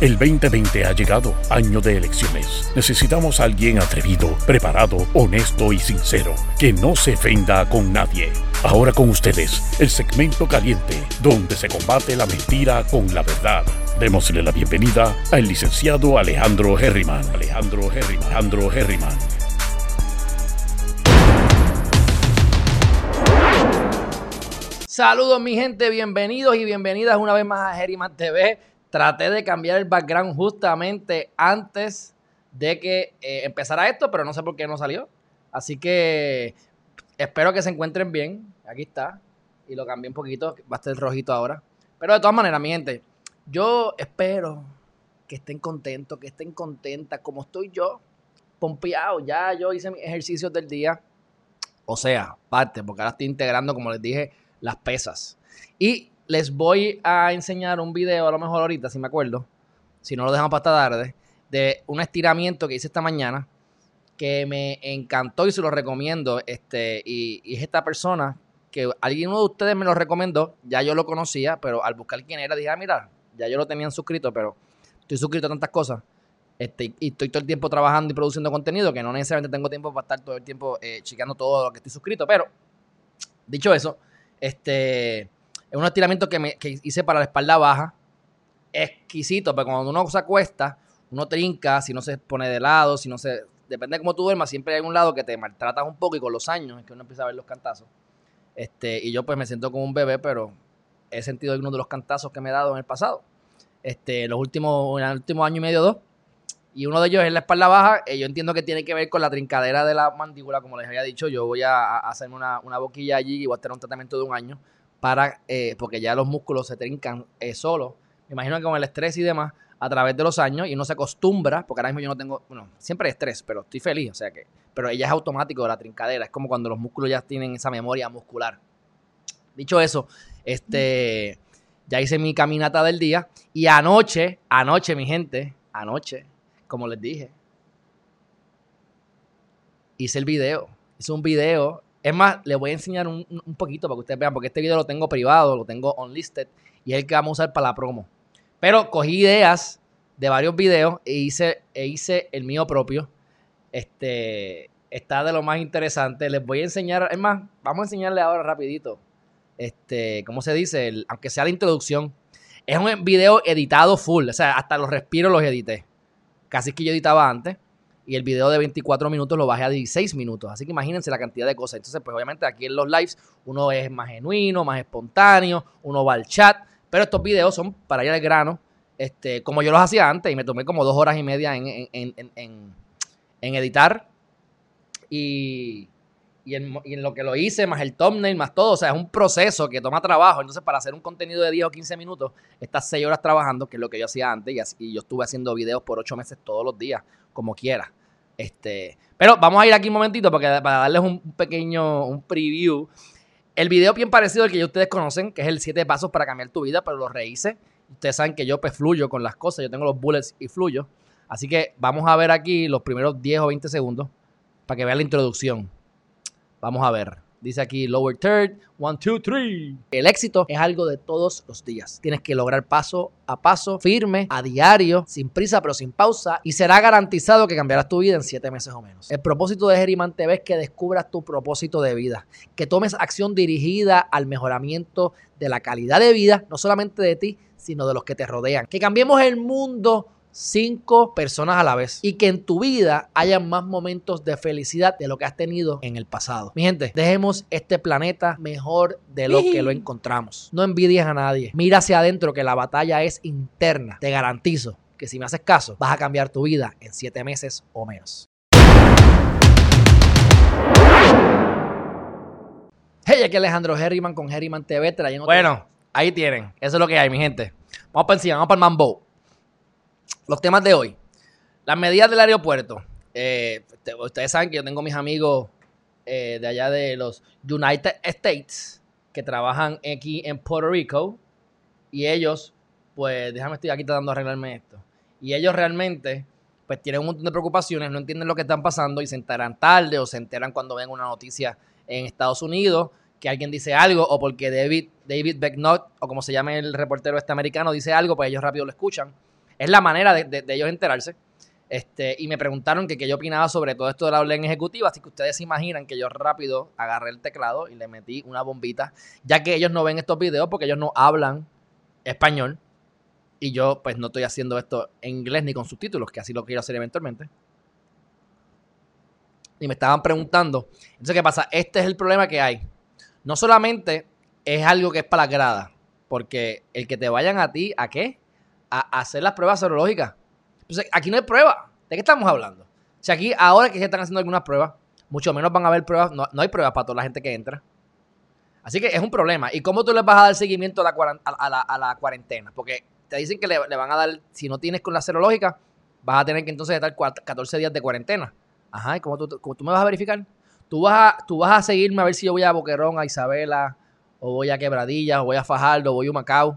El 2020 ha llegado, año de elecciones. Necesitamos a alguien atrevido, preparado, honesto y sincero, que no se ofenda con nadie. Ahora con ustedes, el segmento caliente, donde se combate la mentira con la verdad. Démosle la bienvenida al licenciado Alejandro Herriman. Alejandro Herriman. Alejandro Herriman. Saludos mi gente, bienvenidos y bienvenidas una vez más a Herriman TV. Traté de cambiar el background justamente antes de que eh, empezara esto, pero no sé por qué no salió. Así que espero que se encuentren bien. Aquí está. Y lo cambié un poquito, va a estar rojito ahora. Pero de todas maneras, mi gente, yo espero que estén contentos, que estén contentas, como estoy yo, pompeado. Ya yo hice mis ejercicios del día. O sea, parte, porque ahora estoy integrando, como les dije, las pesas. Y les voy a enseñar un video, a lo mejor ahorita, si me acuerdo, si no lo dejamos para esta tarde, de un estiramiento que hice esta mañana que me encantó y se lo recomiendo. Este, y, es esta persona que alguien de ustedes me lo recomendó, ya yo lo conocía, pero al buscar quién era, dije, ah, mira, ya yo lo tenía suscrito, pero estoy suscrito a tantas cosas. Este, y estoy todo el tiempo trabajando y produciendo contenido, que no necesariamente tengo tiempo para estar todo el tiempo eh, todo lo que estoy suscrito, pero dicho eso, este, es un estiramiento que, me, hice para la espalda baja, exquisito, pero cuando uno se acuesta, uno trinca, si no se pone de lado, si no se... Depende de cómo tú duermas, siempre hay un lado que te maltratas un poco y con los años es que uno empieza a ver los cantazos. Este, y yo pues me siento como un bebé, pero he sentido algunos de los cantazos que me he dado en el pasado. Este, los últimos, en el último año y medio, dos. Y uno de ellos es la espalda baja. Eh, yo entiendo que tiene que ver con la trincadera de la mandíbula, como les había dicho. Yo voy a, hacerme una, boquilla allí y voy a tener un tratamiento de un año para, eh, porque ya los músculos se trincan eh, solos. Me imagino que con el estrés y demás, a través de los años, y uno se acostumbra, porque ahora mismo yo no tengo, bueno, siempre hay estrés, pero estoy feliz, o sea que, pero ella es automático la trincadera, es como cuando los músculos ya tienen esa memoria muscular. Dicho eso, este, ya hice mi caminata del día, y anoche, anoche, mi gente, anoche, como les dije. Hice el video. Hice un video. Es más, les voy a enseñar un, poquito para que ustedes vean, porque este video lo tengo privado, lo tengo unlisted y es el que vamos a usar para la promo. Pero cogí ideas de varios videos e hice, e hice el mío propio. Este está de lo más interesante. Les voy a enseñar, es más, vamos a enseñarle ahora rapidito. Este, ¿cómo se dice? aunque sea la introducción. Es un video editado full, o sea, hasta los respiros los edité casi que yo editaba antes. Y el video de 24 minutos lo bajé a 16 minutos. Así que imagínense la cantidad de cosas. Entonces, pues obviamente aquí en los lives uno es más genuino, más espontáneo, uno va al chat. Pero estos videos son para ir al grano, este, como yo los hacía antes. Y me tomé como dos horas y media en, en editar. Y, y en, lo que lo hice, más el thumbnail, más todo. O sea, es un proceso que toma trabajo. Entonces, para hacer un contenido de 10 o 15 minutos, estas 6 horas trabajando, que es lo que yo hacía antes, y, yo estuve haciendo videos por 8 meses todos los días, como quiera. Este, pero vamos a ir aquí un momentito porque, para darles un pequeño un preview. El video bien parecido al que ya ustedes conocen, que es el 7 pasos para cambiar tu vida, pero lo rehice. Ustedes saben que yo pues fluyo con las cosas, yo tengo los bullets y fluyo. Así que vamos a ver aquí los primeros 10 o 20 segundos para que vean la introducción. Vamos a ver. Dice aquí lower third, one, two, three. El éxito es algo de todos los días. Tienes que lograr paso a paso, firme, a diario, sin prisa pero sin pausa, y será garantizado que cambiarás tu vida en siete meses o menos. El propósito de Geriman TV es que descubras tu propósito de vida, que tomes acción dirigida al mejoramiento de la calidad de vida, no solamente de ti, sino de los que te rodean. Que cambiemos el mundo cinco personas a la vez y que en tu vida haya más momentos de felicidad de lo que has tenido en el pasado. Mi gente, dejemos este planeta mejor de lo que lo encontramos. No envidies a nadie. Mira hacia adentro que la batalla es interna. Te garantizo que si me haces caso, vas a cambiar tu vida en siete meses o menos. Hey, aquí Alejandro Herriman con Herriman TV trayendo. Bueno, ahí tienen. Eso es lo que hay, mi gente. Vamos para encima, vamos para el mambo. Los temas de hoy. Las medidas del aeropuerto. Eh, ustedes saben que yo tengo mis amigos eh, de allá de los United States que trabajan aquí en Puerto Rico. Y ellos, pues, déjame estoy aquí tratando de arreglarme esto. Y ellos realmente, pues, tienen un montón de preocupaciones, no entienden lo que están pasando y se enteran tarde o se enteran cuando ven una noticia en Estados Unidos que alguien dice algo o porque David, David Becknott o como se llama el reportero este americano dice algo, pues ellos rápido lo escuchan. Es la manera de, ellos enterarse. Este, y me preguntaron que qué yo opinaba sobre todo esto de la orden ejecutiva, así que ustedes se imaginan que yo rápido agarré el teclado y le metí una bombita, ya que ellos no ven estos videos porque ellos no hablan español y yo pues no estoy haciendo esto en inglés ni con subtítulos, que así lo quiero hacer eventualmente. Y me estaban preguntando, entonces ¿qué pasa? Este es el problema que hay. No solamente es algo que es para la grada, porque el que te vayan a ti, ¿a qué? A, hacer las pruebas serológicas. Entonces, aquí no hay prueba. ¿De qué estamos hablando? Si aquí, ahora que se están haciendo algunas pruebas, mucho menos van a haber pruebas, no, hay pruebas para toda la gente que entra. Así que es un problema. ¿Y cómo tú les vas a dar seguimiento a la, cuarentena? Porque te dicen que le, van a dar, si no tienes con la serológica, vas a tener que entonces estar 14 días de cuarentena. Ajá, ¿y cómo tú, tú me vas a verificar? Tú vas a, tú vas a seguirme a ver si yo voy a Boquerón, a Isabela, o voy a Quebradilla, o voy a Fajardo, o voy a Macao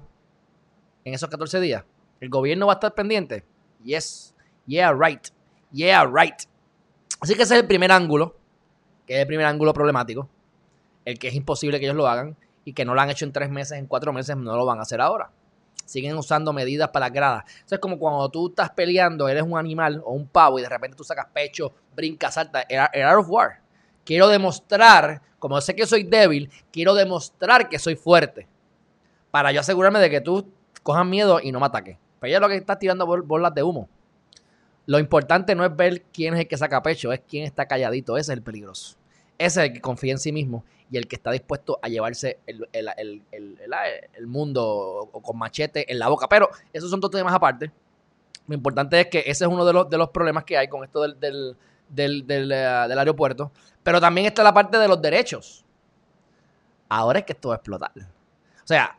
en esos 14 días. ¿El gobierno va a estar pendiente? Yes. Yeah, right. Yeah, right. Así que ese es el primer ángulo, que es el primer ángulo problemático, el que es imposible que ellos lo hagan y que no lo han hecho en tres meses, en cuatro meses, no lo van a hacer ahora. Siguen usando medidas para las gradas. Eso es como cuando tú estás peleando, eres un animal o un pavo y de repente tú sacas pecho, brincas, salta. El Art of War. Quiero demostrar, como sé que soy débil, quiero demostrar que soy fuerte. Para yo asegurarme de que tú cojas miedo y no me ataques. Pero ella lo que está tirando bolas de humo. Lo importante no es ver quién es el que saca pecho, es quién está calladito. Ese es el peligroso. Ese es el que confía en sí mismo y el que está dispuesto a llevarse el, mundo con machete en la boca. Pero esos son dos temas aparte. Lo importante es que ese es uno de los, de los problemas que hay con esto del, del, del, eh, del, aeropuerto. Pero también está la parte de los derechos. Ahora es que esto va a explotar. O sea,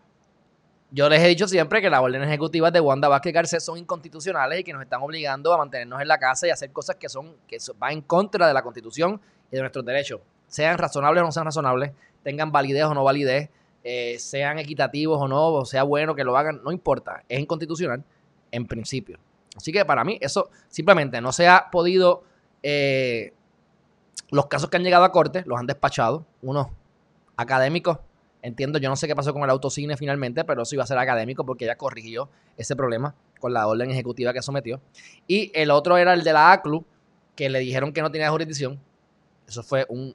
yo les he dicho siempre que las órdenes ejecutivas de Wanda Vázquez Garcés son inconstitucionales y que nos están obligando a mantenernos en la casa y hacer cosas que son que van en contra de la Constitución y de nuestros derechos. Sean razonables o no sean razonables, tengan validez o no validez, eh, sean equitativos o no, o sea bueno que lo hagan, no importa, es inconstitucional en principio. Así que para mí eso simplemente no se ha podido eh, los casos que han llegado a corte los han despachado, unos académicos. Entiendo, yo no sé qué pasó con el autocine finalmente, pero eso iba a ser académico porque ella corrigió ese problema con la orden ejecutiva que sometió. Y el otro era el de la ACLU, que le dijeron que no tenía jurisdicción. Eso fue un,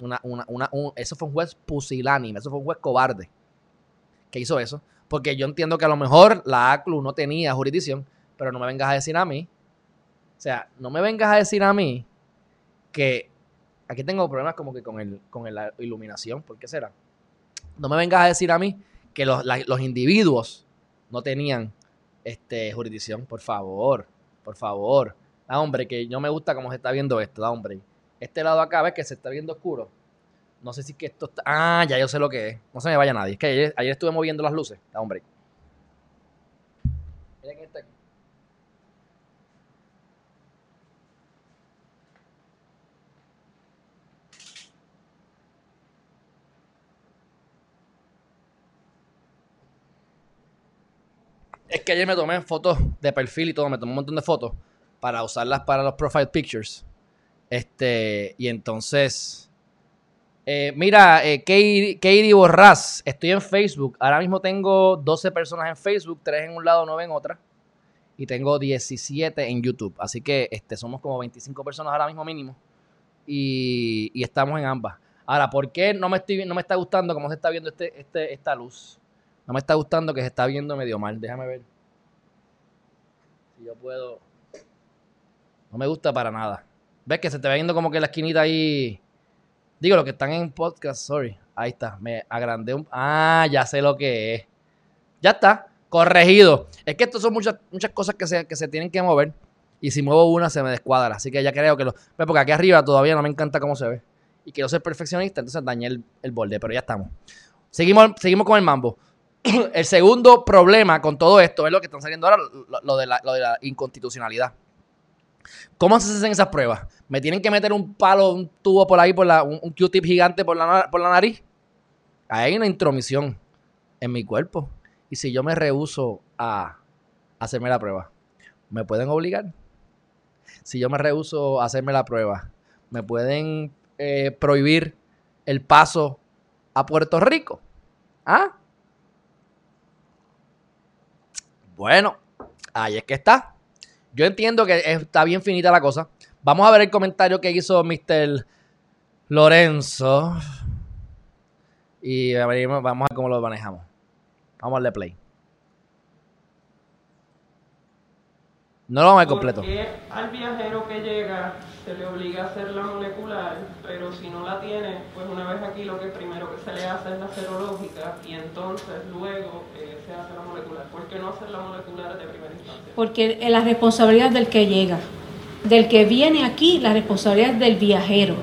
una, eso fue un juez pusilánime, eso fue un juez cobarde que hizo eso. Porque yo entiendo que a lo mejor la ACLU no tenía jurisdicción, pero no me vengas a decir a mí o sea, no me vengas a decir a mí que aquí tengo problemas como que con, el, con la iluminación. ¿Por qué será? No me vengas a decir a mí que los, los individuos no tenían este, jurisdicción. Por favor, por favor. Da hombre, que no me gusta cómo se está viendo esto. Da hombre. Este lado acá, ves que se está viendo oscuro. No sé si que esto está. Ah, ya yo sé lo que es. No se me vaya nadie. Es que ayer, estuve moviendo las luces. Da hombre. Miren este aquí. Es que ayer me tomé fotos de perfil y todo, me tomé un montón de fotos para usarlas para los profile pictures. Este, y entonces, eh, mira, eh, Katie, Borras, estoy en Facebook. Ahora mismo tengo 12 personas en Facebook, 3 en un lado, 9 en otra. Y tengo 17 en YouTube. Así que este, somos como 25 personas ahora mismo mínimo. Y, y estamos en ambas. Ahora, ¿por qué no me, estoy, no me está gustando cómo se está viendo este, este, esta luz? No me está gustando que se está viendo medio mal. Déjame ver. Si yo puedo. No me gusta para nada. ¿Ves que se te va viendo como que la esquinita ahí? Digo, los que están en podcast, sorry. Ahí está. Me agrandé un. Ah, ya sé lo que es. Ya está. Corregido. Es que esto son muchas, muchas cosas que se, que se tienen que mover. Y si muevo una se me descuadra. Así que ya creo que lo. Porque aquí arriba todavía no me encanta cómo se ve. Y quiero ser perfeccionista, entonces dañé el, el borde. Pero ya estamos. Seguimos, seguimos con el mambo. el segundo problema con todo esto es lo que están saliendo ahora, lo, de, la, inconstitucionalidad. ¿Cómo se hacen esas pruebas? ¿Me tienen que meter un palo, un tubo por ahí, por la, un, Q-tip gigante por la, nariz? Hay una intromisión en mi cuerpo. Y si yo me rehuso a hacerme la prueba, ¿me pueden obligar? Si yo me rehuso a hacerme la prueba, ¿me pueden eh, prohibir el paso a Puerto Rico? ¿Ah? Bueno, Ahí es que está. Yo entiendo que está bien finita la cosa. Vamos a ver el comentario que hizo Mr. Lorenzo. Y vamos a ver cómo lo manejamos. Vamos a darle play. No lo vamos a ver completo. Porque al viajero que llega se le obliga a hacer la molecular, pero si no la tiene, pues una vez aquí lo que primero que se le hace es la serológica y entonces luego eh, se hace la molecular. ¿Por qué no hacer la molecular de primera instancia? Porque la responsabilidad del que llega, del que viene aquí, la responsabilidad del viajero.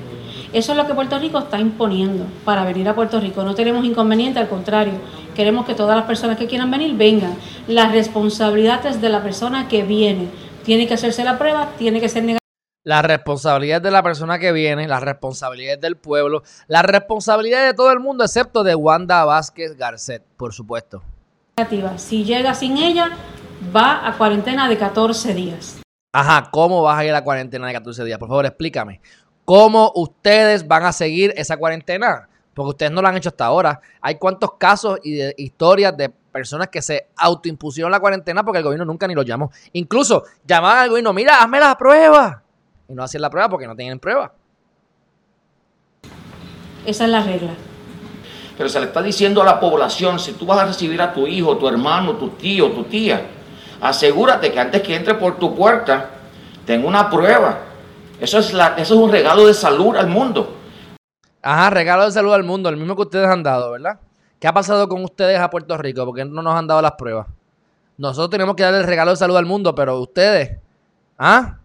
Eso es lo que Puerto Rico está imponiendo para venir a Puerto Rico. No tenemos inconveniente, al contrario, queremos que todas las personas que quieran venir vengan. La responsabilidad es de la persona que viene. Tiene que hacerse la prueba, tiene que ser negativa. La responsabilidad de la persona que viene, la responsabilidad del pueblo, la responsabilidad de todo el mundo, excepto de Wanda Vázquez Garcet, por supuesto. Si llega sin ella, va a cuarentena de 14 días. Ajá, ¿cómo vas a ir a la cuarentena de 14 días? Por favor, explícame. ¿Cómo ustedes van a seguir esa cuarentena? Porque ustedes no lo han hecho hasta ahora. Hay cuántos casos y de historias de personas que se autoimpusieron la cuarentena porque el gobierno nunca ni lo llamó. Incluso llamaban al gobierno, mira, hazme la prueba. Y no hacían la prueba porque no tienen prueba. Esa es la regla. Pero se le está diciendo a la población, si tú vas a recibir a tu hijo, tu hermano, tu tío, tu tía, asegúrate que antes que entre por tu puerta, tenga una prueba eso es, la, eso es un regalo de salud al mundo. Ajá, regalo de salud al mundo, el mismo que ustedes han dado, ¿verdad? ¿Qué ha pasado con ustedes a Puerto Rico? Porque no nos han dado las pruebas. Nosotros tenemos que darle el regalo de salud al mundo, pero ustedes, ¿ah?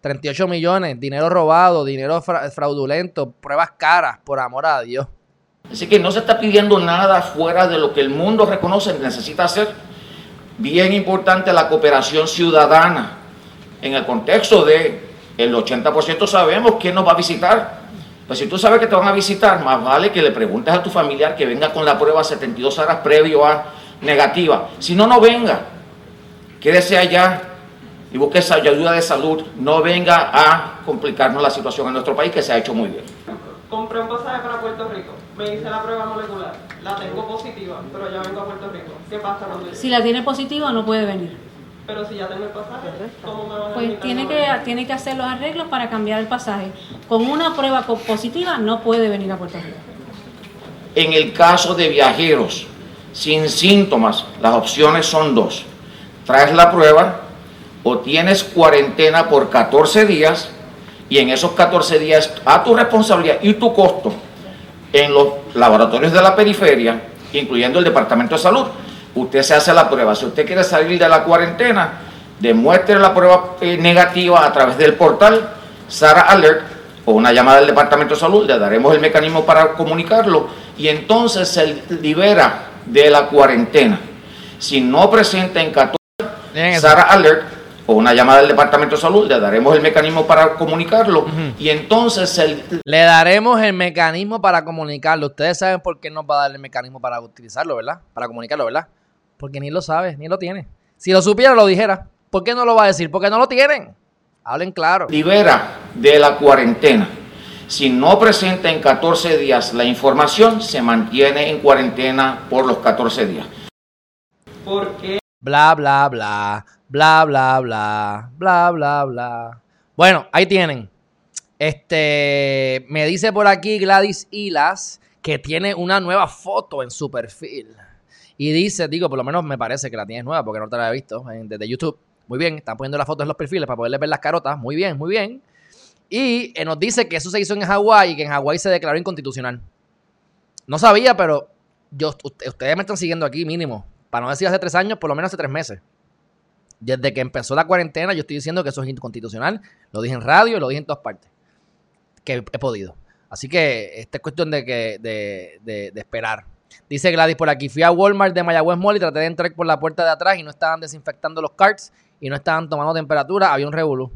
38 millones, dinero robado, dinero fraudulento, pruebas caras, por amor a Dios. Así que no se está pidiendo nada fuera de lo que el mundo reconoce necesita hacer. Bien importante la cooperación ciudadana en el contexto de el 80% sabemos quién nos va a visitar. Pues si tú sabes que te van a visitar, más vale que le preguntes a tu familiar que venga con la prueba 72 horas previo a negativa. Si no, no venga. Quédese allá y busque esa ayuda de salud. No venga a complicarnos la situación en nuestro país, que se ha hecho muy bien. Compré un pasaje para Puerto Rico. Me hice la prueba molecular. La tengo positiva, pero ya vengo a Puerto Rico. ¿Qué pasa cuando Si la tiene positiva, no puede venir. Pero si ya tengo el pasaje, ¿cómo me van a Pues tiene que, tiene que hacer los arreglos para cambiar el pasaje. Con una prueba positiva no puede venir a Puerto Rico. En el caso de viajeros sin síntomas, las opciones son dos. Traes la prueba o tienes cuarentena por 14 días y en esos 14 días a tu responsabilidad y tu costo en los laboratorios de la periferia, incluyendo el Departamento de Salud usted se hace la prueba. Si usted quiere salir de la cuarentena, demuestre la prueba eh, negativa a través del portal Sara Alert o una llamada del Departamento de Salud, le daremos el mecanismo para comunicarlo y entonces se libera de la cuarentena. Si no presenta en 14, Sara Alert o una llamada del Departamento de Salud, le daremos el mecanismo para comunicarlo y entonces se... Le daremos el mecanismo para comunicarlo. Ustedes saben por qué nos va a dar el mecanismo para utilizarlo, ¿verdad? Para comunicarlo, ¿verdad? Porque ni lo sabe, ni lo tiene. Si lo supiera, lo dijera. ¿Por qué no lo va a decir? Porque no lo tienen. Hablen claro. Libera de la cuarentena. Si no presenta en 14 días la información, se mantiene en cuarentena por los 14 días. ¿Por qué? Bla, bla, bla, bla, bla, bla, bla, bla, bla. Bueno, ahí tienen. Este, me dice por aquí Gladys Hilas que tiene una nueva foto en su perfil. Y dice, digo, por lo menos me parece que la tienes nueva porque no te la he visto desde YouTube. Muy bien, están poniendo las fotos en los perfiles para poderle ver las carotas. Muy bien, muy bien. Y eh, nos dice que eso se hizo en Hawái y que en Hawái se declaró inconstitucional. No sabía, pero yo, ustedes me están siguiendo aquí mínimo. Para no decir hace tres años, por lo menos hace tres meses. Desde que empezó la cuarentena, yo estoy diciendo que eso es inconstitucional. Lo dije en radio lo dije en todas partes. Que he podido. Así que esta es cuestión de, que, de, de, de esperar. Dice Gladys por aquí, fui a Walmart de Mayagüez Mall y traté de entrar por la puerta de atrás y no estaban desinfectando los carts y no estaban tomando temperatura, había un revolú.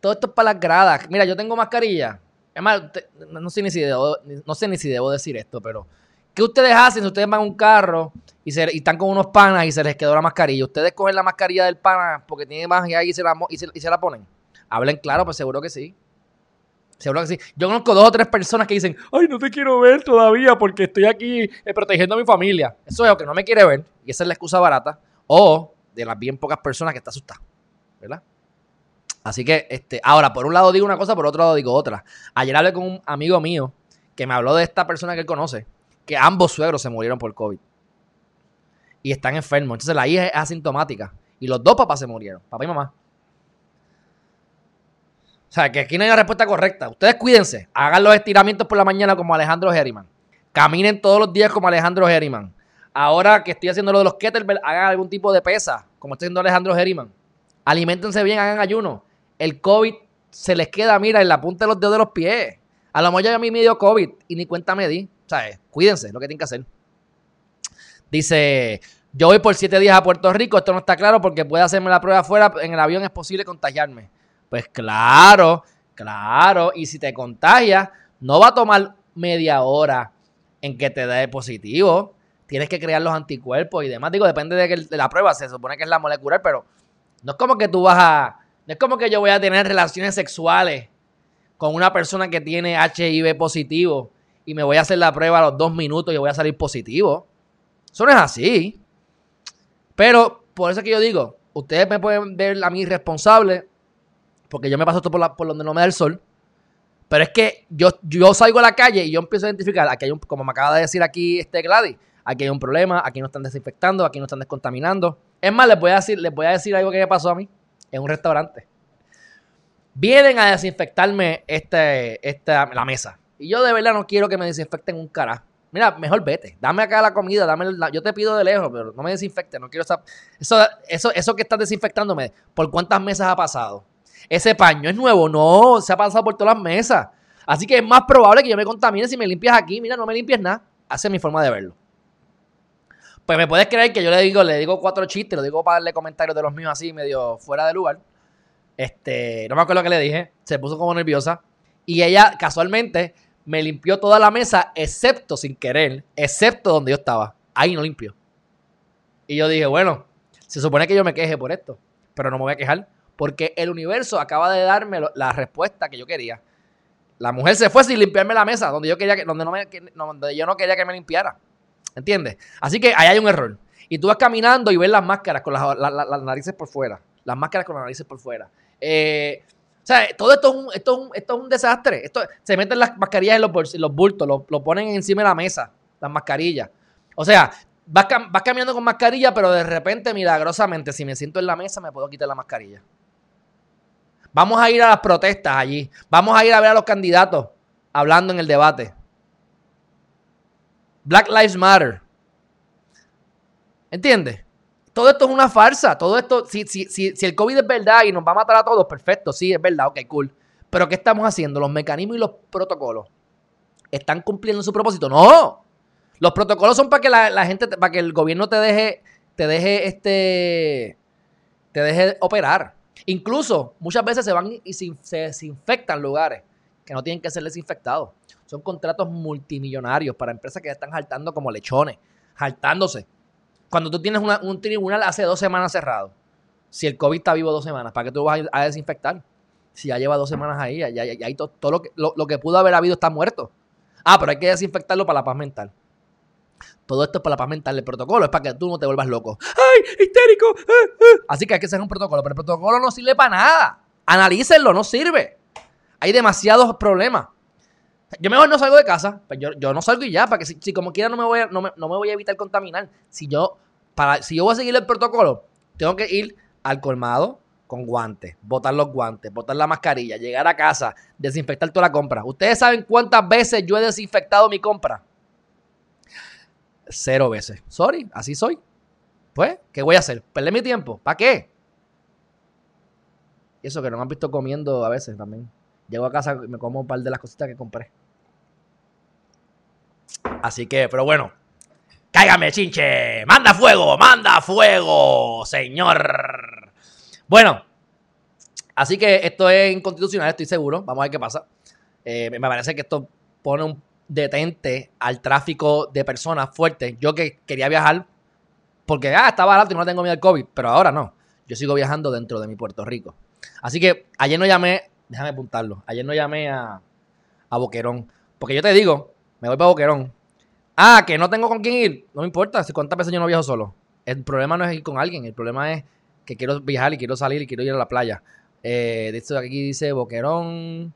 Todo esto es para las gradas. Mira, yo tengo mascarilla. Es más, no, sé ni si debo, no sé ni si debo decir esto, pero ¿qué ustedes hacen si ustedes van a un carro y, se, están con unos panas y se les quedó la mascarilla? ¿Ustedes cogen la mascarilla del pana porque tiene más y, se la, y, y se la ponen? Hablen claro, pues seguro que sí. Seguro que sí. Yo conozco dos o tres personas que dicen, ay, no te quiero ver todavía porque estoy aquí eh, protegiendo a mi familia. Eso es o que no me quiere ver, y esa es la excusa barata, o de las bien pocas personas que está asustada, ¿verdad? Así que, este, ahora, por un lado digo una cosa, por otro lado digo otra. Ayer hablé con un amigo mío que me habló de esta persona que él conoce, que ambos suegros se murieron por COVID. Y están enfermos. Entonces la hija es asintomática. Y los dos papás se murieron, papá y mamá. O sea, que aquí no hay una respuesta correcta. Ustedes cuídense. Hagan los estiramientos por la mañana como Alejandro Herriman. Caminen todos los días como Alejandro Herriman. Ahora que estoy haciendo lo de los kettlebell, hagan algún tipo de pesa, como está haciendo Alejandro Herriman. Aliméntense bien, hagan ayuno. El COVID se les queda, mira, en la punta de los dedos de los pies. A lo mejor ya a mí me dio COVID y ni cuenta me di. O sea, cuídense, lo que tienen que hacer. Dice, yo voy por siete días a Puerto Rico, esto no está claro porque puede hacerme la prueba afuera, en el avión es posible contagiarme. Pues claro, claro, y si te contagias, no va a tomar media hora en que te dé positivo. Tienes que crear los anticuerpos y demás. Digo, depende de, que, la prueba, se supone que es la molecular, pero no es como que tú vas a... No es como que yo voy a tener relaciones sexuales con una persona que tiene HIV positivo y me voy a hacer la prueba a los dos minutos y voy a salir positivo. Eso no es así. Pero por eso es que yo digo, ustedes me pueden ver a mí responsable porque yo me paso esto por, la, donde no me da el sol. Pero es que yo, yo salgo a la calle y yo empiezo a identificar, aquí hay un, como me acaba de decir aquí este Gladys, aquí hay un problema, aquí no están desinfectando, aquí no están descontaminando. Es más, les voy a decir, les voy a decir algo que me pasó a mí en un restaurante. Vienen a desinfectarme este, esta, la mesa. Y yo de verdad no quiero que me desinfecten un carajo. Mira, mejor vete. Dame acá la comida, dame yo te pido de lejos, pero no me desinfecte, no quiero estar. Eso, eso, eso que estás desinfectándome, ¿por cuántas mesas ha pasado? Ese paño es nuevo, no, se ha pasado por todas las mesas. Así que es más probable que yo me contamine si me limpias aquí. Mira, no me limpies nada. Hace mi forma de verlo. Pues me puedes creer que yo le digo, le digo cuatro chistes, lo digo para darle comentarios de los míos así, medio fuera de lugar. Este, no me acuerdo lo que le dije, se puso como nerviosa. Y ella casualmente me limpió toda la mesa, excepto sin querer, excepto donde yo estaba. Ahí no limpió. Y yo dije, bueno, se supone que yo me queje por esto, pero no me voy a quejar, porque el universo acaba de darme la respuesta que yo quería. La mujer se fue sin limpiarme la mesa, donde yo, quería que, donde no me, donde yo no quería que me limpiara. ¿Entiendes? Así que ahí hay un error. Y tú vas caminando y ves las máscaras con las, narices por fuera. Las máscaras con las narices por fuera. Eh, o sea, todo esto es un, esto esto es un desastre. Esto, se meten las mascarillas en los, los bultos, lo, lo, ponen encima de la mesa, las mascarillas. O sea, vas, vas caminando con mascarilla, pero de repente, milagrosamente, si me siento en la mesa, me puedo quitar la mascarilla. Vamos a ir a las protestas allí. Vamos a ir a ver a los candidatos hablando en el debate. Black Lives Matter. ¿Entiendes? Todo esto es una farsa. Todo esto, si, si, si, si el COVID es verdad y nos va a matar a todos, perfecto, sí, es verdad, ok, cool. Pero ¿qué estamos haciendo? Los mecanismos y los protocolos están cumpliendo su propósito. No. Los protocolos son para que la, gente, para que el gobierno te deje, te deje este, te deje operar. Incluso muchas veces se van y se desinfectan lugares que no tienen que ser desinfectados. Son contratos multimillonarios para empresas que están saltando como lechones, saltándose. Cuando tú tienes un tribunal hace dos semanas cerrado, si el COVID está vivo dos semanas, ¿para qué tú vas a, desinfectar? Si ya lleva dos semanas ahí, ya, ya, todo, todo lo, que, lo, que pudo haber habido está muerto. Ah, pero hay que desinfectarlo para la paz mental. Todo esto es para la paz mental. El protocolo es para que tú no te vuelvas loco. ¡Ay, histérico! Ah, ah. Así que hay que hacer un protocolo. Pero el protocolo no sirve para nada. Analícenlo, no sirve. Hay demasiados problemas. Yo mejor no salgo de casa. Pues yo, yo no salgo y ya, para que si, como quiera no me, voy a, no, me, voy a evitar contaminar. Si yo, para, si yo voy a seguir el protocolo, tengo que ir al colmado con guantes, botar los guantes, botar la mascarilla, llegar a casa, desinfectar toda la compra. ¿Ustedes saben cuántas veces yo he desinfectado mi compra? Cero veces. Sorry, así soy. Pues, ¿qué voy a hacer? ¿Perder mi tiempo? ¿Para qué? Y eso que no me han visto comiendo a veces también. Llego a casa y me como un par de las cositas que compré. Así que, pero bueno. Cáigame, chinche. Manda fuego, manda fuego, señor. Bueno. Así que esto es inconstitucional, estoy seguro. Vamos a ver qué pasa. Eh, me parece que esto pone un detente al tráfico de personas fuerte. Yo que quería viajar porque ah, está barato y no tengo miedo al COVID, pero ahora no. Yo sigo viajando dentro de mi Puerto Rico. Así que ayer no llamé déjame apuntarlo. Ayer no llamé a, a Boquerón. Porque yo te digo, me voy para Boquerón. Ah, que no tengo con quién ir. No me importa, si cuántas veces yo no viajo solo. El problema no es ir con alguien, el problema es que quiero viajar y quiero salir y quiero ir a la playa. Eh, de hecho, aquí dice Boquerón,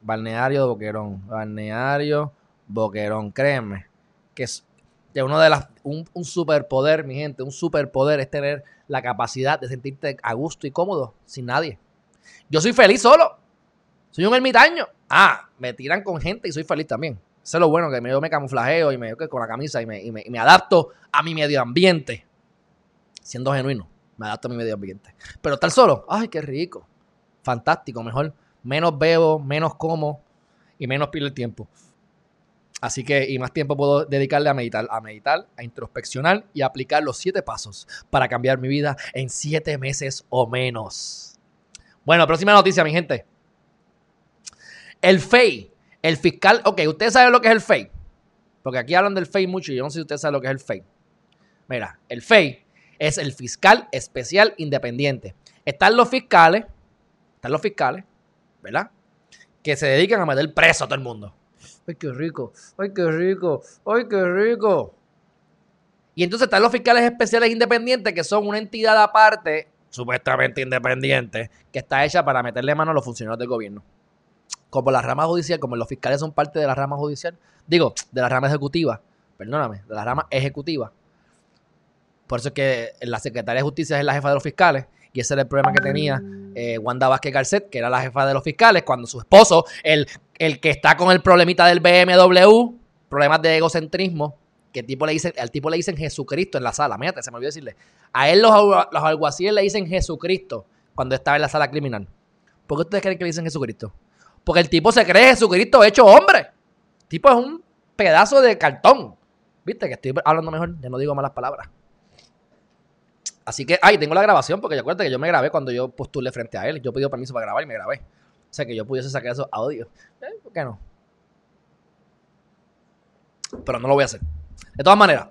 balneario de Boquerón, balneario Boquerón, créeme, que es que uno de las, un, superpoder, mi gente, un superpoder es tener la capacidad de sentirte a gusto y cómodo sin nadie. Yo soy feliz solo, soy un ermitaño. Ah, me tiran con gente y soy feliz también. Eso es lo bueno, que yo me camuflajeo y me con la camisa y me, y me adapto a mi medio ambiente. Siendo genuino, me adapto a mi medio ambiente. Pero estar solo, ay, qué rico. Fantástico, mejor. Menos bebo, menos como y menos pierdo el tiempo. Así que, y más tiempo puedo dedicarle a meditar, a meditar, a introspeccionar y a aplicar los siete pasos para cambiar mi vida en siete meses o menos. Bueno, próxima noticia, mi gente. El FEI, el fiscal, ok, ustedes saben lo que es el FEI. Porque aquí hablan del FEI mucho y yo no sé si ustedes saben lo que es el FEI. Mira, el FEI es el fiscal especial independiente. Están los fiscales, están los fiscales, ¿verdad? Que se dedican a meter preso a todo el mundo. ¡Ay, qué rico! ¡Ay, qué rico! ¡Ay, qué rico! Y entonces están los fiscales especiales independientes, que son una entidad aparte, supuestamente independiente, que está hecha para meterle mano a los funcionarios del gobierno. Como la rama judicial, como los fiscales son parte de la rama judicial, digo, de la rama ejecutiva, perdóname, de la rama ejecutiva. Por eso es que la secretaria de justicia es la jefa de los fiscales y ese era el problema que tenía eh, Wanda Vázquez Garcet, que era la jefa de los fiscales, cuando su esposo, el, el que está con el problemita del BMW, problemas de egocentrismo, que el tipo le dice, al tipo le dicen Jesucristo en la sala. Mírate, se me olvidó decirle. A él los, los alguaciles le dicen Jesucristo cuando estaba en la sala criminal. ¿Por qué ustedes creen que le dicen Jesucristo? Porque el tipo se cree Jesucristo hecho hombre. El tipo es un pedazo de cartón. ¿Viste? Que estoy hablando mejor, ya no digo malas palabras. Así que, ay, tengo la grabación porque yo acuerdo que yo me grabé cuando yo postulé frente a él. Yo pedí permiso para grabar y me grabé. O sea que yo pudiese sacar esos audios. Eh, ¿Por qué no? Pero no lo voy a hacer. De todas maneras.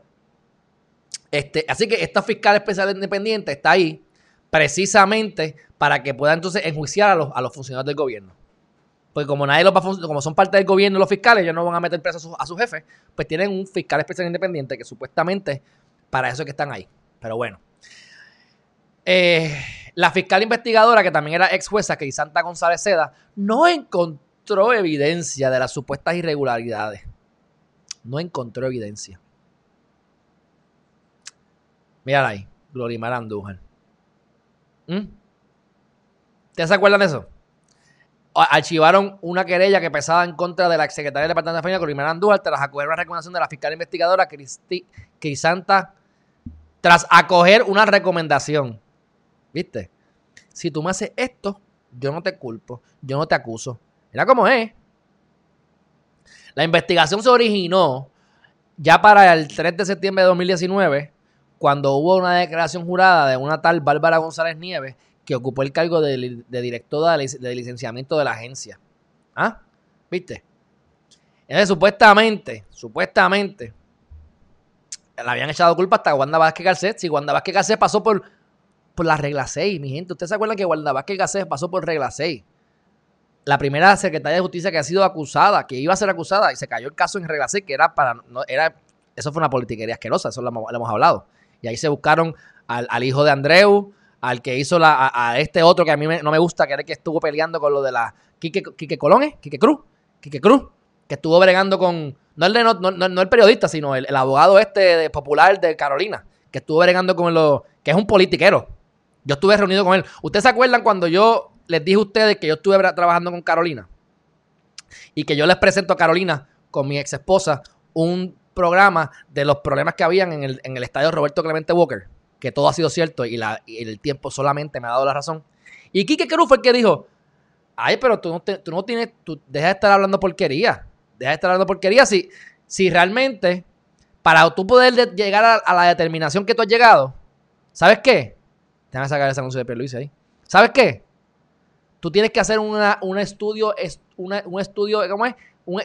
Este, así que esta fiscal especial independiente está ahí precisamente para que pueda entonces enjuiciar a los, a los funcionarios del gobierno. Porque como nadie los va como son parte del gobierno los fiscales, ellos no van a meter preso a sus a su jefes, pues tienen un fiscal especial independiente que supuestamente para eso es que están ahí. Pero bueno. Eh, la fiscal investigadora, que también era ex jueza, que Santa González Seda, no encontró evidencia de las supuestas irregularidades. No encontró evidencia. Mírala ahí, Glorimar Andújar. ¿Mm? ¿Ustedes se acuerdan de eso? Archivaron una querella que pesaba en contra de la exsecretaria del Departamento de Familia, Glorimar Andújar, tras acoger una recomendación de la fiscal investigadora Crisanta, tras acoger una recomendación ¿Viste? Si tú me haces esto, yo no te culpo, yo no te acuso. Mira cómo es. La investigación se originó ya para el 3 de septiembre de 2019, cuando hubo una declaración jurada de una tal Bárbara González Nieves que ocupó el cargo de, directora de, licenciamiento de la agencia. ¿Ah? ¿Viste? Entonces, supuestamente, supuestamente, le habían echado culpa hasta Wanda Vázquez Garcet. Si Wanda Vázquez Garcet pasó por por la regla 6, mi gente. ¿Ustedes se acuerdan que Wanda Vázquez Garcés pasó por regla 6? La primera secretaria de justicia que ha sido acusada, que iba a ser acusada, y se cayó el caso en regla 6, que era para. No, era, eso fue una politiquería asquerosa, eso lo, hemos hablado. Y ahí se buscaron al, hijo de Andreu, al que hizo la, a, este otro que a mí no me gusta, que era el que estuvo peleando con lo de la. Quique, Quique Colón, ¿eh? Quique Cruz. Quique Cruz, que estuvo bregando con. No el, no, no, el periodista, sino el, abogado este de, popular de Carolina, que estuvo bregando con lo. que es un politiquero yo estuve reunido con él. ¿Ustedes se acuerdan cuando yo les dije a ustedes que yo estuve trabajando con Carolina? Y que yo les presento a Carolina con mi ex esposa un programa de los problemas que habían en el, estadio Roberto Clemente Walker. Que todo ha sido cierto y, el tiempo solamente me ha dado la razón. Y Kike Cruz fue el que dijo: Ay, pero tú no, tú no tienes. Tú deja de estar hablando porquería. Deja de estar hablando porquería. Si, si realmente, para tú poder llegar a, a la determinación que tú has llegado, ¿sabes qué? Déjame sacar ese anuncio de Pierluisi ahí. ¿Sabes qué? Tú tienes que hacer una, un estudio, un estudio, ¿cómo es?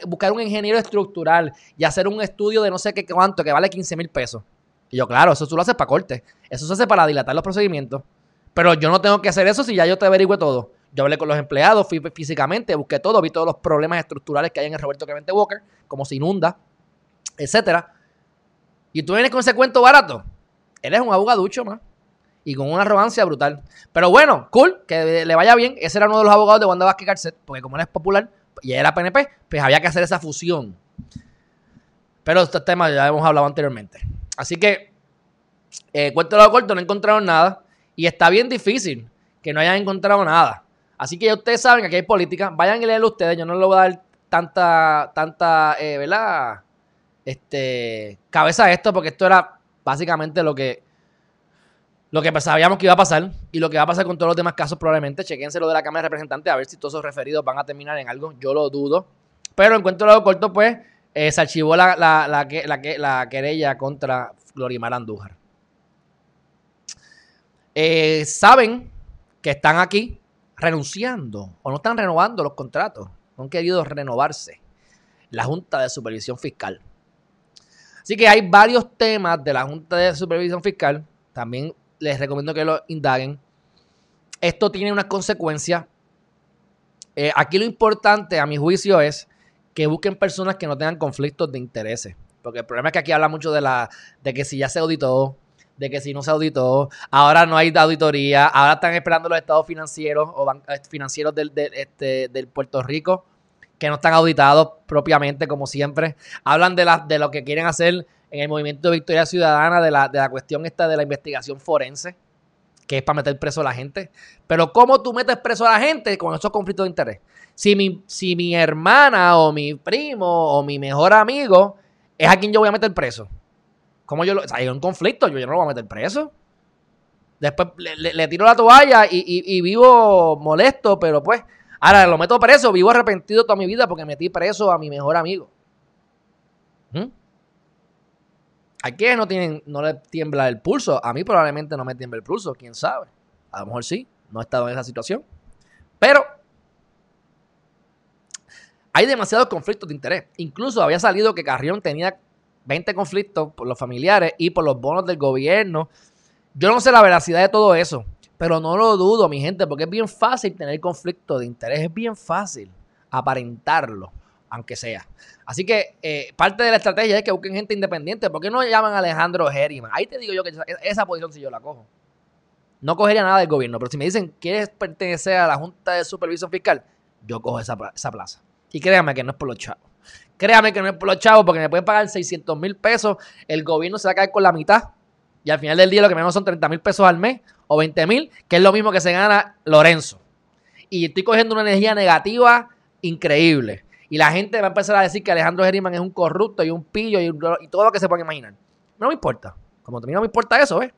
buscar un ingeniero estructural y hacer un estudio de no sé qué cuánto, que vale 15 mil pesos. Y yo, claro, eso tú lo haces para corte. Eso se hace para dilatar los procedimientos. Pero yo no tengo que hacer eso si ya yo te averigüe todo. Yo hablé con los empleados, fui físicamente, busqué todo, vi todos los problemas estructurales que hay en el Roberto Clemente Walker, como se inunda, etcétera. Y tú vienes con ese cuento barato. Él es un abogaducho más. Y con una arrogancia brutal. Pero bueno, cool, que le vaya bien. Ese era uno de los abogados de Wanda Vázquez Garcet, porque como él es popular y era PNP, pues había que hacer esa fusión. Pero estos temas ya hemos hablado anteriormente. Así que, eh, cuento lo corto, no encontraron nada. Y está bien difícil que no hayan encontrado nada. Así que ya ustedes saben que aquí hay política. Vayan y leerlo ustedes. Yo no le voy a dar tanta, tanta, eh, ¿verdad? Este, cabeza a esto, porque esto era básicamente lo que, lo que sabíamos que iba a pasar y lo que va a pasar con todos los demás casos probablemente. Chequense lo de la Cámara de Representantes a ver si todos esos referidos van a terminar en algo. Yo lo dudo. Pero en cuanto a lo corto, pues, eh, se archivó la, la, la, la, querella contra Glorimar Andújar. Eh, saben que están aquí renunciando o no están renovando los contratos. Han querido renovarse. La Junta de Supervisión Fiscal. Así que hay varios temas de la Junta de Supervisión Fiscal. También les recomiendo que lo indaguen. Esto tiene unas consecuencias. Eh, aquí lo importante, a mi juicio, es que busquen personas que no tengan conflictos de intereses. Porque el problema es que aquí habla mucho de, la, de que si ya se auditó, de que si no se auditó, ahora no hay auditoría, ahora están esperando los estados financieros o eh, financieros del, este, del Puerto Rico que no están auditados propiamente, como siempre. Hablan de, la, de lo que quieren hacer en el movimiento de Victoria Ciudadana, de la, de la cuestión esta de la investigación forense, que es para meter preso a la gente. Pero ¿cómo tú metes preso a la gente con esos conflictos de interés? Si mi, si mi hermana o mi primo o mi mejor amigo es a quien yo voy a meter preso. ¿Cómo yo lo, o sea, hay un conflicto, yo, yo no lo voy a meter preso. Después le, tiro la toalla y vivo molesto, pero pues Ahora lo meto preso, vivo arrepentido toda mi vida porque metí preso a mi mejor amigo. ¿Mm? ¿A quién no, tienen, no le tiembla el pulso? A mí probablemente no me tiembla el pulso, quién sabe. A lo mejor sí, no he estado en esa situación. Pero hay demasiados conflictos de interés. Incluso había salido que Carrión tenía 20 conflictos por los familiares y por los bonos del gobierno. Yo no sé la veracidad de todo eso. Pero no lo dudo, mi gente, porque es bien fácil tener conflicto de interés, es bien fácil aparentarlo, aunque sea. Así que eh, parte de la estrategia es que busquen gente independiente. ¿Por qué no llaman a Alejandro Geriman? Ahí te digo yo que esa, posición si yo la cojo. No cogería nada del gobierno, pero si me dicen, ¿quieres pertenecer a la Junta de Supervisión Fiscal? Yo cojo esa, esa plaza. Y créanme que no es por los chavos. Créanme que no es por los chavos, porque me pueden pagar 600 mil pesos, el gobierno se va a caer con la mitad y al final del día lo que menos son 30 mil pesos al mes o 20 mil, que es lo mismo que se gana Lorenzo. Y estoy cogiendo una energía negativa increíble. Y la gente va a empezar a decir que Alejandro Geriman es un corrupto y un pillo y, todo lo que se puede imaginar. No me importa. Como también no me importa eso, ¿ves?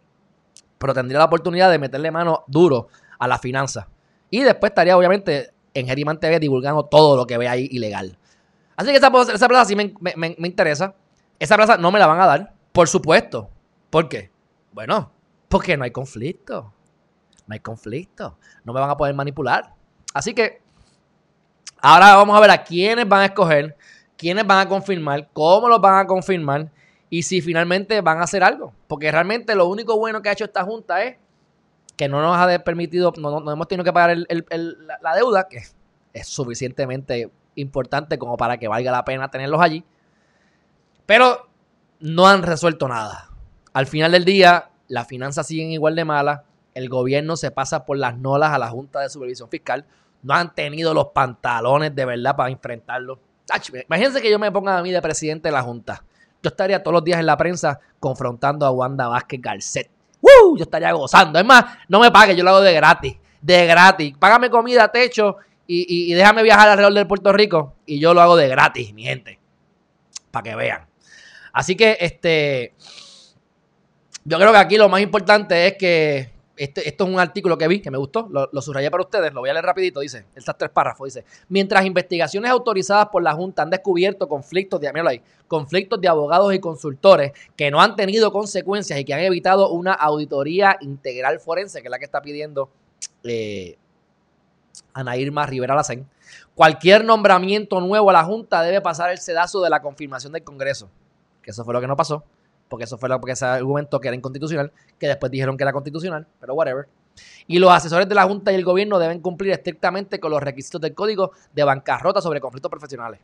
Pero tendría la oportunidad de meterle mano duro a la finanza. Y después estaría, obviamente, en Geriman TV divulgando todo lo que ve ahí ilegal. Así que esa, plaza sí me, me interesa. Esa plaza no me la van a dar, por supuesto. ¿Por qué? Bueno, porque no hay conflicto. No hay conflicto. No me van a poder manipular. Así que ahora vamos a ver a quiénes van a escoger, quiénes van a confirmar, cómo los van a confirmar y si finalmente van a hacer algo. Porque realmente lo único bueno que ha hecho esta junta es que no nos ha permitido, no, hemos tenido que pagar la, deuda, que es suficientemente importante como para que valga la pena tenerlos allí. Pero no han resuelto nada. Al final del día, las finanzas siguen igual de malas, el gobierno se pasa por las nolas a la Junta de Supervisión Fiscal, no han tenido los pantalones de verdad para enfrentarlo. Imagínense que yo me ponga a mí de presidente de la Junta. Yo estaría todos los días en la prensa confrontando a Wanda Vázquez Garcet. ¡Woo! Yo estaría gozando. Es más, no me pague, yo lo hago de gratis. De gratis. Págame comida, techo y, y déjame viajar alrededor de Puerto Rico y yo lo hago de gratis, mi gente. Para que vean. Así que, este. Yo creo que aquí lo más importante es que este, esto es un artículo que vi, que me gustó, lo, subrayé para ustedes, lo voy a leer rapidito, dice, estas tres párrafos, dice, mientras investigaciones autorizadas por la Junta han descubierto conflictos de, ahí, conflictos de abogados y consultores que no han tenido consecuencias y que han evitado una auditoría integral forense, que es la que está pidiendo eh, Ana Irma Rivera Lacén, cualquier nombramiento nuevo a la Junta debe pasar el sedazo de la confirmación del Congreso, que eso fue lo que no pasó porque eso fue lo que se argumentó que era inconstitucional, que después dijeron que era constitucional, pero whatever. Y los asesores de la Junta y el gobierno deben cumplir estrictamente con los requisitos del Código de Bancarrota sobre conflictos profesionales.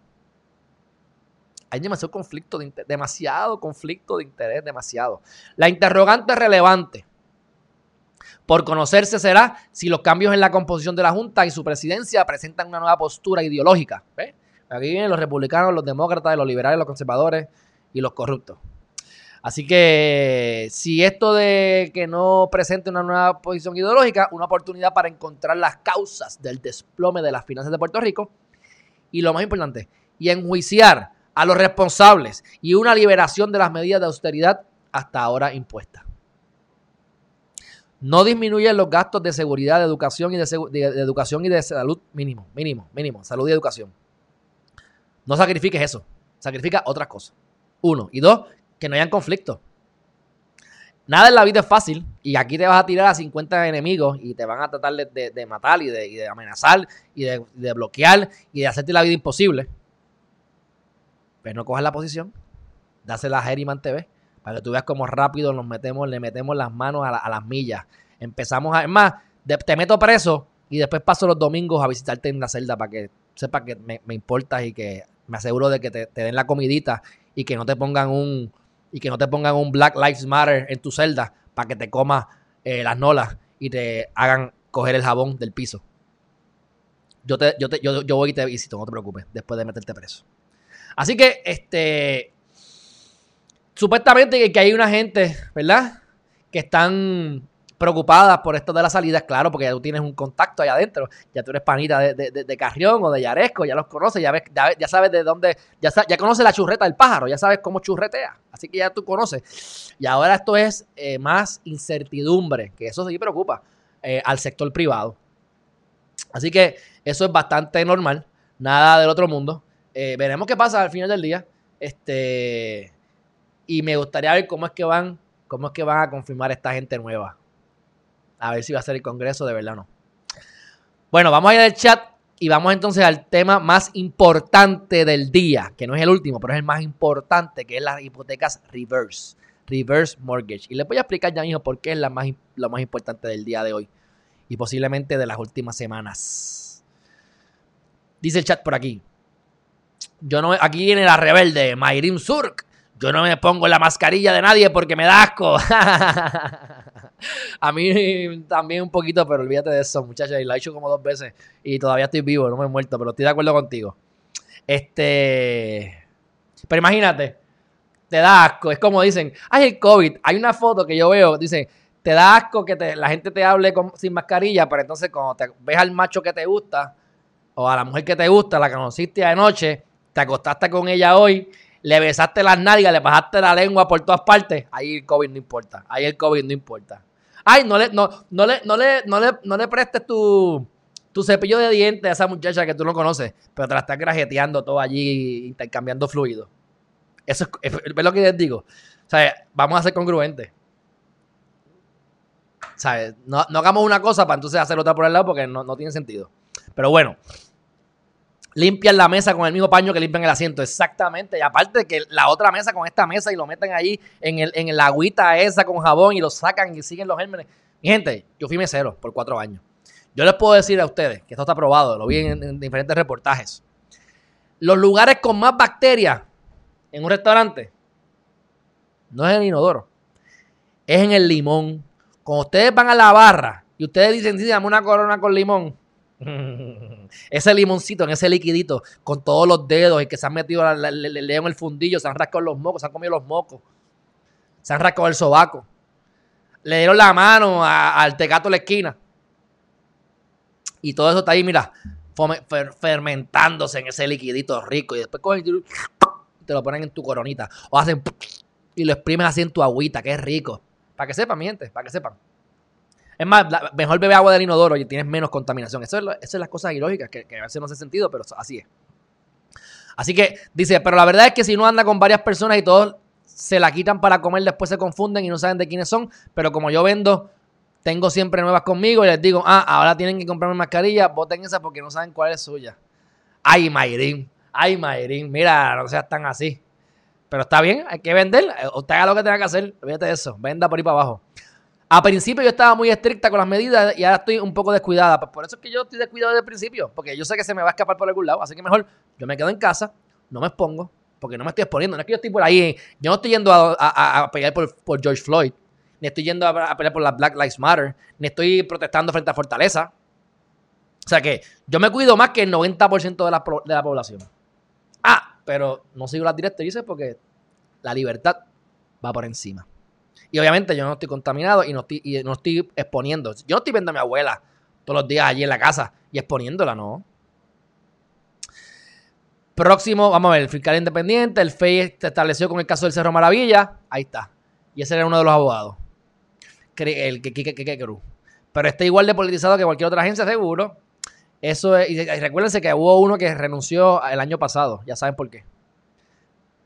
Hay demasiado conflicto de interés, demasiado conflicto de interés, demasiado. La interrogante relevante por conocerse será si los cambios en la composición de la Junta y su presidencia presentan una nueva postura ideológica. Aquí vienen los republicanos, los demócratas, los liberales, los conservadores y los corruptos. Así que si esto de que no presente una nueva posición ideológica, una oportunidad para encontrar las causas del desplome de las finanzas de Puerto Rico y lo más importante, y enjuiciar a los responsables y una liberación de las medidas de austeridad hasta ahora impuestas. No disminuyen los gastos de seguridad, de educación y de, educación y de salud mínimo, mínimo, mínimo, salud y educación. No sacrifiques eso, sacrifica otras cosas. Uno. Y dos, que no hayan conflicto. Nada en la vida es fácil y aquí te vas a tirar a 50 enemigos y te van a tratar de, matar y de, amenazar y de, bloquear y de hacerte la vida imposible. Pero no cojas la posición, dásela a Herriman TV para que tú veas cómo rápido nos metemos, le metemos las manos a, las millas. Empezamos a, es más, te meto preso y después paso los domingos a visitarte en la celda para que sepas que me, importas y que me aseguro de que te den la comidita y que no te pongan un y que no te pongan un Black Lives Matter en tu celda para que te comas eh, las nolas y te hagan coger el jabón del piso. Yo, te, yo, te, yo, yo voy y te visito, no te preocupes, después de meterte preso. Así que, este, supuestamente que hay una gente, ¿verdad? Que están preocupadas por esto de la salida, claro, porque ya tú tienes un contacto allá adentro, ya tú eres panita de, de, Carrión o de Yaresco, ya los conoces, ya, ves, ya, sabes de dónde, ya, ya conoces la churreta del pájaro, ya sabes cómo churretea, así que ya tú conoces. Y ahora esto es eh, más incertidumbre, que eso sí preocupa eh, al sector privado. Así que eso es bastante normal, nada del otro mundo. Eh, veremos qué pasa al final del día. Este, y me gustaría ver cómo es que van, cómo es que van a confirmar esta gente nueva. A ver si va a ser el Congreso, de verdad o no. Bueno, vamos a ir al chat y vamos entonces al tema más importante del día, que no es el último, pero es el más importante, que es las hipotecas reverse. Reverse mortgage. Y les voy a explicar ya mismo por qué es la más, lo más importante del día de hoy y posiblemente de las últimas semanas. Dice el chat por aquí. Yo no, aquí viene la rebelde, Mayrim Surk. Yo no me pongo la mascarilla de nadie porque me da asco. a mí también un poquito, pero olvídate de eso, muchachos. Y lo he hecho como dos veces y todavía estoy vivo, no me he muerto, pero estoy de acuerdo contigo. Este. Pero imagínate, te da asco. Es como dicen, ay, el COVID. Hay una foto que yo veo, dicen, te da asco que la gente te hable sin mascarilla, pero entonces cuando te ves al macho que te gusta o a la mujer que te gusta, la conociste anoche, te acostaste con ella hoy le besaste las nalgas, le pasaste la lengua por todas partes, ahí el COVID no importa. Ahí el COVID no importa. Ay, no le, no, no le, no le, no le, no le prestes tu, tu cepillo de dientes a esa muchacha que tú no conoces, pero te la estás grajeteando todo allí, intercambiando fluido. Eso es, es, lo que les digo. O sea, vamos a ser congruentes. ¿Sabes? No, no hagamos una cosa para entonces hacer otra por el lado porque no, no tiene sentido. Pero bueno, limpian la mesa con el mismo paño que limpian el asiento. Exactamente. Y aparte que la otra mesa con esta mesa y lo meten ahí en, el, en la agüita esa con jabón y lo sacan y siguen los gérmenes. Mi gente, yo fui mesero por cuatro años. Yo les puedo decir a ustedes que esto está probado, lo vi en, diferentes reportajes. Los lugares con más bacterias en un restaurante no es en el inodoro, es en el limón. Cuando ustedes van a la barra y ustedes dicen, sí, dame una corona con limón, ese limoncito en ese liquidito con todos los dedos y que se han metido el león en el fundillo, se han rascado los mocos, se han comido los mocos, se han rascado el sobaco, le dieron la mano al tecato de la esquina. Y todo eso está ahí, mira, fermentándose en ese liquidito rico. Y después te lo ponen en tu coronita. O hacen y lo exprimen así en tu agüita, que es rico. Para que sepan, mi gente, para que sepan. Es más, mejor bebe agua del inodoro y tienes menos contaminación. Eso es, esas son las cosas ilógicas que, a veces no hace sentido, pero así es. Así que dice, pero la verdad es que si uno anda con varias personas y todos se la quitan para comer, después se confunden y no saben de quiénes son. Pero como yo vendo, tengo siempre nuevas conmigo y les digo, ah, ahora tienen que comprarme mascarilla, voten esa porque no saben cuál es suya. Ay, Mayrin, ay, Mayrin, mira, no seas tan así. Pero está bien, hay que vender. Usted haga lo que tenga que hacer, olvídate de eso, venda por ahí para abajo. A principio yo estaba muy estricta con las medidas y ahora estoy un poco descuidada. Pues por eso es que yo estoy descuidado desde el principio, porque yo sé que se me va a escapar por algún lado. Así que mejor yo me quedo en casa, no me expongo Porque no me estoy exponiendo. No es que yo estoy por ahí. Yo no estoy yendo a, pelear por, George Floyd. Ni estoy yendo a, pelear por la Black Lives Matter. Ni estoy protestando frente a Fortaleza. O sea que yo me cuido más que el 90% de la, de la población. Ah, pero no sigo las directrices porque la libertad va por encima. Y obviamente yo no estoy contaminado y no estoy, y no estoy exponiendo. Yo no estoy viendo a mi abuela todos los días allí en la casa y exponiéndola, no. Próximo, vamos a ver, el fiscal independiente, el FEI se estableció con el caso del Cerro Maravilla. Ahí está. Y ese era uno de los abogados. El que Quique Cruz. Pero está igual de politizado que cualquier otra agencia, seguro. Eso es, y recuérdense que hubo uno que renunció el año pasado. Ya saben por qué.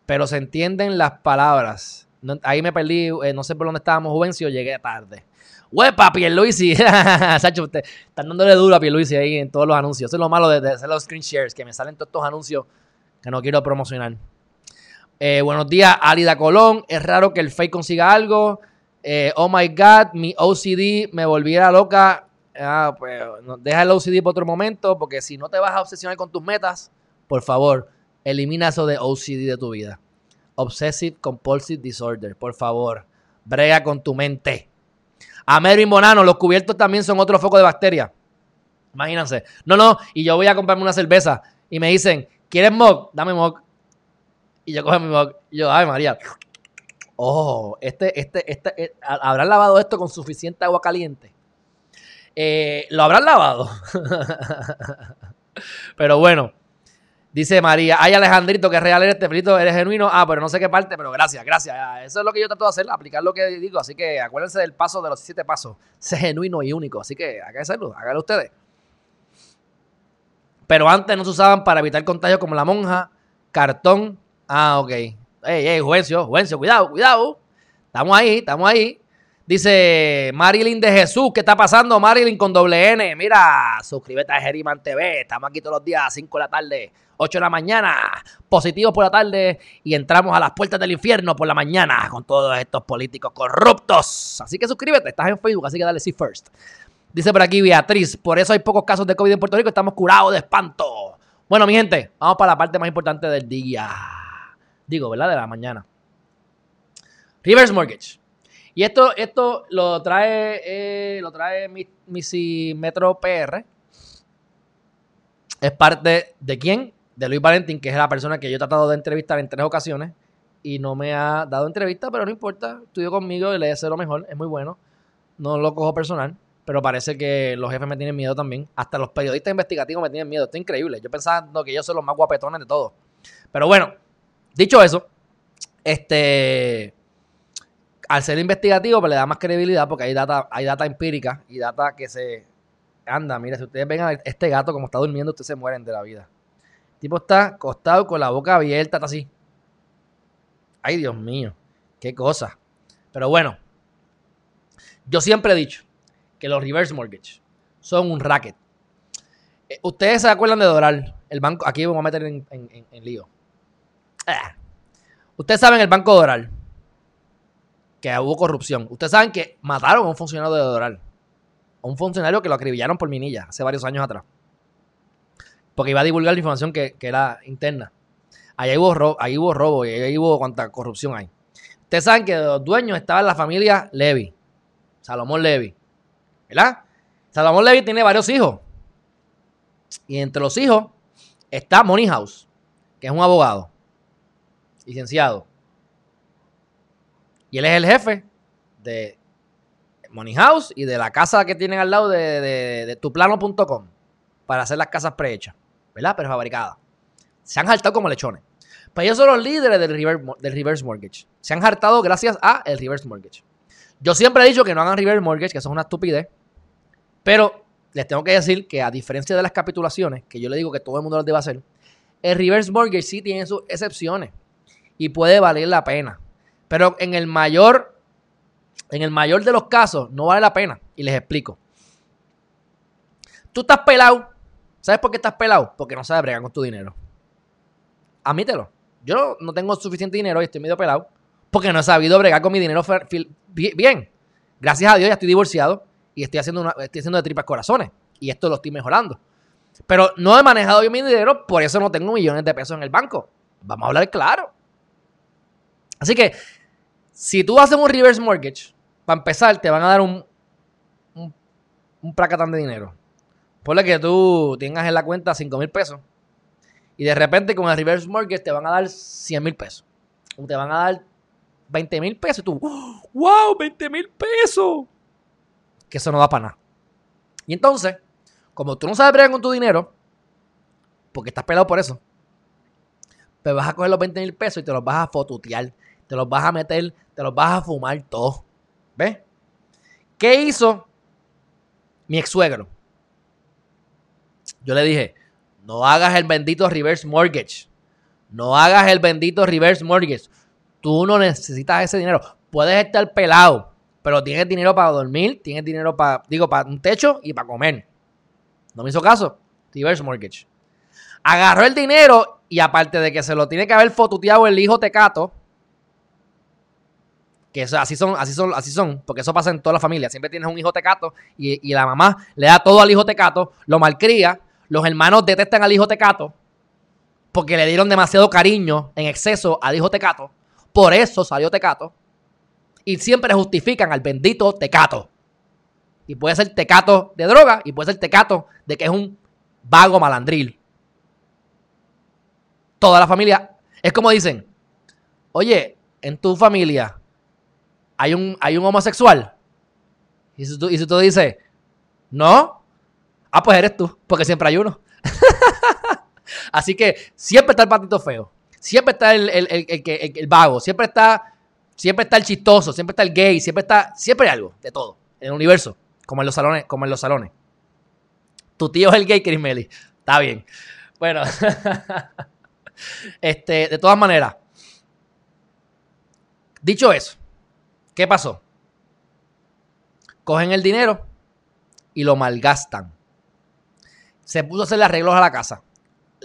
Pero se entienden las palabras. Ahí me perdí, eh, no sé por dónde estábamos, Juvencio, llegué tarde. ¡Huepa, Pierluisi! Sacho, usted, están dándole duro a Pierluisi ahí en todos los anuncios. Eso es lo malo de, hacer los screen shares, que me salen todos estos anuncios que no quiero promocionar. Eh, buenos días, Alida Colón. Es raro que el fake consiga algo. Eh, oh my God, mi OCD me volviera loca. Ah, pues deja el OCD por otro momento, porque si no te vas a obsesionar con tus metas, por favor, elimina eso de OCD de tu vida. Obsessive Compulsive Disorder, por favor. Brega con tu mente. A Mervin Bonano, los cubiertos también son otro foco de bacteria. Imagínense. No, no, y yo voy a comprarme una cerveza y me dicen, ¿quieres mug? Dame mug. Y yo cojo mi mug. Y yo, ay María. Oh, este, este, este, eh, ¿habrán lavado esto con suficiente agua caliente? Eh, ¿Lo habrán lavado? Pero bueno, dice María, ay Alejandrito, que real eres, este frito, eres genuino. Ah, pero no sé qué parte, pero gracias, gracias. Ah, Eso es lo que yo trato de hacer, aplicar lo que digo. Así que acuérdense del paso de los siete pasos. Sé genuino y único. Así que que hacerlo, háganlo ustedes. Pero antes no se usaban para evitar contagios como la monja, cartón. Ah, ok. Ey, ey, Juvencio, Juvencio, cuidado, cuidado. Estamos ahí, estamos ahí. Dice Marilyn de Jesús, ¿qué está pasando? Marilyn con doble N. Mira, suscríbete a Geriman TV. Estamos aquí todos los días a 5 de la tarde, 8 de la mañana, positivos por la tarde y entramos a las puertas del infierno por la mañana con todos estos políticos corruptos. Así que suscríbete, estás en Facebook, así que dale sí first. Dice por aquí Beatriz, por eso hay pocos casos de COVID en Puerto Rico, estamos curados de espanto. Bueno, mi gente, vamos para la parte más importante del día. Digo, ¿verdad? De la mañana. Reverse Mortgage. Y esto, esto lo trae, eh, lo trae Metro PR. Es parte de quién? De Luis Valentín, que es la persona que yo he tratado de entrevistar en tres ocasiones y no me ha dado entrevista, pero no importa. Estudió conmigo y le deseo lo mejor, es muy bueno. No lo cojo personal, pero parece que los jefes me tienen miedo también. Hasta los periodistas investigativos me tienen miedo. Esto es increíble. Yo pensaba no, que ellos son los más guapetones de todos. Pero bueno, dicho eso, este al ser investigativo, pues le da más credibilidad porque hay data, hay data empírica y data que se anda. Mire, si ustedes ven a este gato como está durmiendo, ustedes se mueren de la vida. El tipo está acostado con la boca abierta, está así. Ay, Dios mío, qué cosa. Pero bueno, yo siempre he dicho que los reverse mortgage son un racket. Eh, Ustedes se acuerdan de Doral, el banco, aquí vamos a meter en, en- en- en lío. Ah. Ustedes saben el banco Doral que hubo corrupción. Ustedes saben que mataron a un funcionario de Doral. A un funcionario que lo acribillaron por minilla hace varios años atrás. Porque iba a divulgar la información que, era interna. Robo, ahí hubo robo y ahí hubo cuánta corrupción hay. Ustedes saben que de los dueños estaba la familia Levy. Salomón Levy. ¿Verdad? Salomón Levy tiene varios hijos. Y entre los hijos está Money House, que es un abogado, licenciado. Y él es el jefe de Money House y de la casa que tienen al lado de, tuplano.com para hacer las casas prehechas, ¿verdad? Pero fabricadas. Se han hartado como lechones. Pues ellos son los líderes del mo- del reverse mortgage. Se han hartado gracias a el reverse mortgage. Yo siempre he dicho que no hagan reverse mortgage, que eso es una estupidez. Pero les tengo que decir que a diferencia de las capitulaciones, que yo le digo que todo el mundo las debe hacer, el reverse mortgage sí tiene sus excepciones y puede valer la pena. Pero en el mayor, en el mayor de los casos, no vale la pena. Y les explico. Tú estás pelado. ¿Sabes por qué estás pelado? Porque no sabes bregar con tu dinero. Admítelo. Yo no, tengo suficiente dinero y estoy medio pelado. Porque no he sabido bregar con mi dinero bien. Gracias a Dios ya estoy divorciado y estoy haciendo, una, estoy haciendo de tripas corazones. Y esto lo estoy mejorando. Pero no he manejado bien mi dinero, por eso no tengo millones de pesos en el banco. Vamos a hablar claro. Así que, si tú haces un reverse mortgage, para empezar, te van a dar un, un, un placatán de dinero. Ponle que tú tengas en la cuenta 5 mil pesos y de repente con el reverse mortgage te van a dar 100 mil pesos. O te van a dar 20 mil pesos. Y tú, ¡wow! ¡20 mil pesos! Que eso no da para nada. Y entonces, como tú no sabes bregar con tu dinero, porque estás pelado por eso, pues vas a coger los 20 mil pesos y te los vas a fotutear. Te los vas a meter, te los vas a fumar todo. ¿Ves? ¿Qué hizo mi ex suegro? Yo le dije, no hagas el bendito reverse mortgage. No hagas el bendito reverse mortgage. Tú no necesitas ese dinero. Puedes estar pelado, pero tienes dinero para dormir, tienes dinero para, digo, para un techo y para comer. No me hizo caso. Reverse mortgage. Agarró el dinero y aparte de que se lo tiene que haber fotuteado el hijo Tecato, que así son, así son, así son, porque eso pasa en toda la familia. Siempre tienes un hijo tecato y, y la mamá le da todo al hijo tecato, lo malcría, los hermanos detestan al hijo tecato porque le dieron demasiado cariño en exceso al hijo tecato. Por eso salió tecato. Y siempre justifican al bendito tecato. Y puede ser tecato de droga y puede ser tecato de que es un vago malandril. Toda la familia. Es como dicen, oye, en tu familia hay un, hay un homosexual. Y si, tú, y tú dices, no, ah, pues eres tú, porque siempre hay uno. Así que siempre está el patito feo. Siempre está el, el, el, el, el vago. Siempre está, siempre está el chistoso. Siempre está el gay. Siempre está. Siempre hay algo de todo. En el universo. Como en los salones. Como en los salones. Tu tío es el gay, Chris Melly. Está bien. Bueno. este, de todas maneras. Dicho eso. ¿Qué pasó? Cogen el dinero y lo malgastan. Se puso a hacerle arreglos a la casa.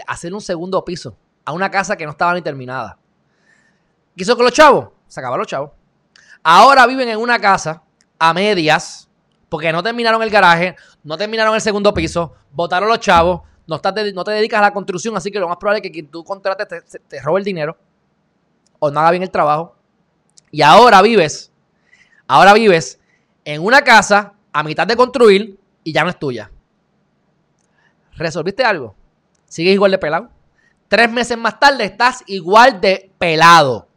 Hacer un segundo piso a una casa que no estaba ni terminada. ¿Qué hizo con los chavos? Se acabaron los chavos. Ahora viven en una casa a medias porque no terminaron el garaje, no terminaron el segundo piso, votaron los chavos, no te dedicas a la construcción, así que lo más probable es que quien tú contrates te, te robe el dinero o no haga bien el trabajo. Y ahora vives, ahora vives en una casa a mitad de construir y ya no es tuya. ¿Resolviste algo? ¿Sigues igual de pelado? Tres meses más tarde estás igual de pelado,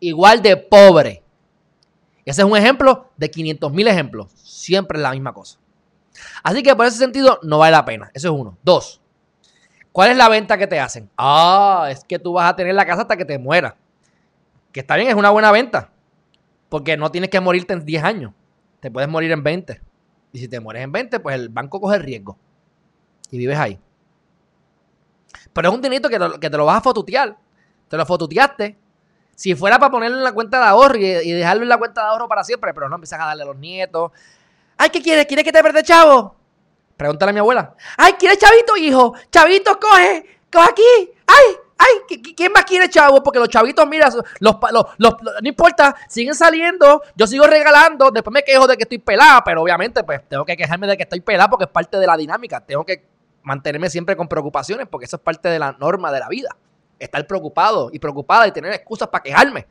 igual de pobre. Ese es un ejemplo de 500 mil ejemplos. Siempre es la misma cosa. Así que por ese sentido no vale la pena. Eso es uno. Dos. ¿Cuál es la venta que te hacen? Ah, es que tú vas a tener la casa hasta que te mueras. Que está bien, es una buena venta. Porque no tienes que morirte en 10 años. Te puedes morir en 20. Y si te mueres en 20, pues el banco coge el riesgo. Y vives ahí. Pero es un dinerito que, que te lo vas a fotutear. Te lo fotuteaste. Si fuera para ponerlo en la cuenta de ahorro y, y, dejarlo en la cuenta de ahorro para siempre, pero no empiezas a darle a los nietos. Ay, ¿qué quieres? ¿Quieres que te verde chavo? Pregúntale a mi abuela. Ay, ¿quieres chavito, hijo? Chavito, coge, coge aquí. Ay, ay, ¿quién más quiere chavo? Porque los chavitos, mira, los, los, los, no importa, siguen saliendo, yo sigo regalando, después me quejo de que estoy pelada, pero obviamente pues tengo que quejarme de que estoy pelada porque es parte de la dinámica, tengo que mantenerme siempre con preocupaciones porque eso es parte de la norma de la vida. Estar preocupado y preocupada y tener excusas para quejarme.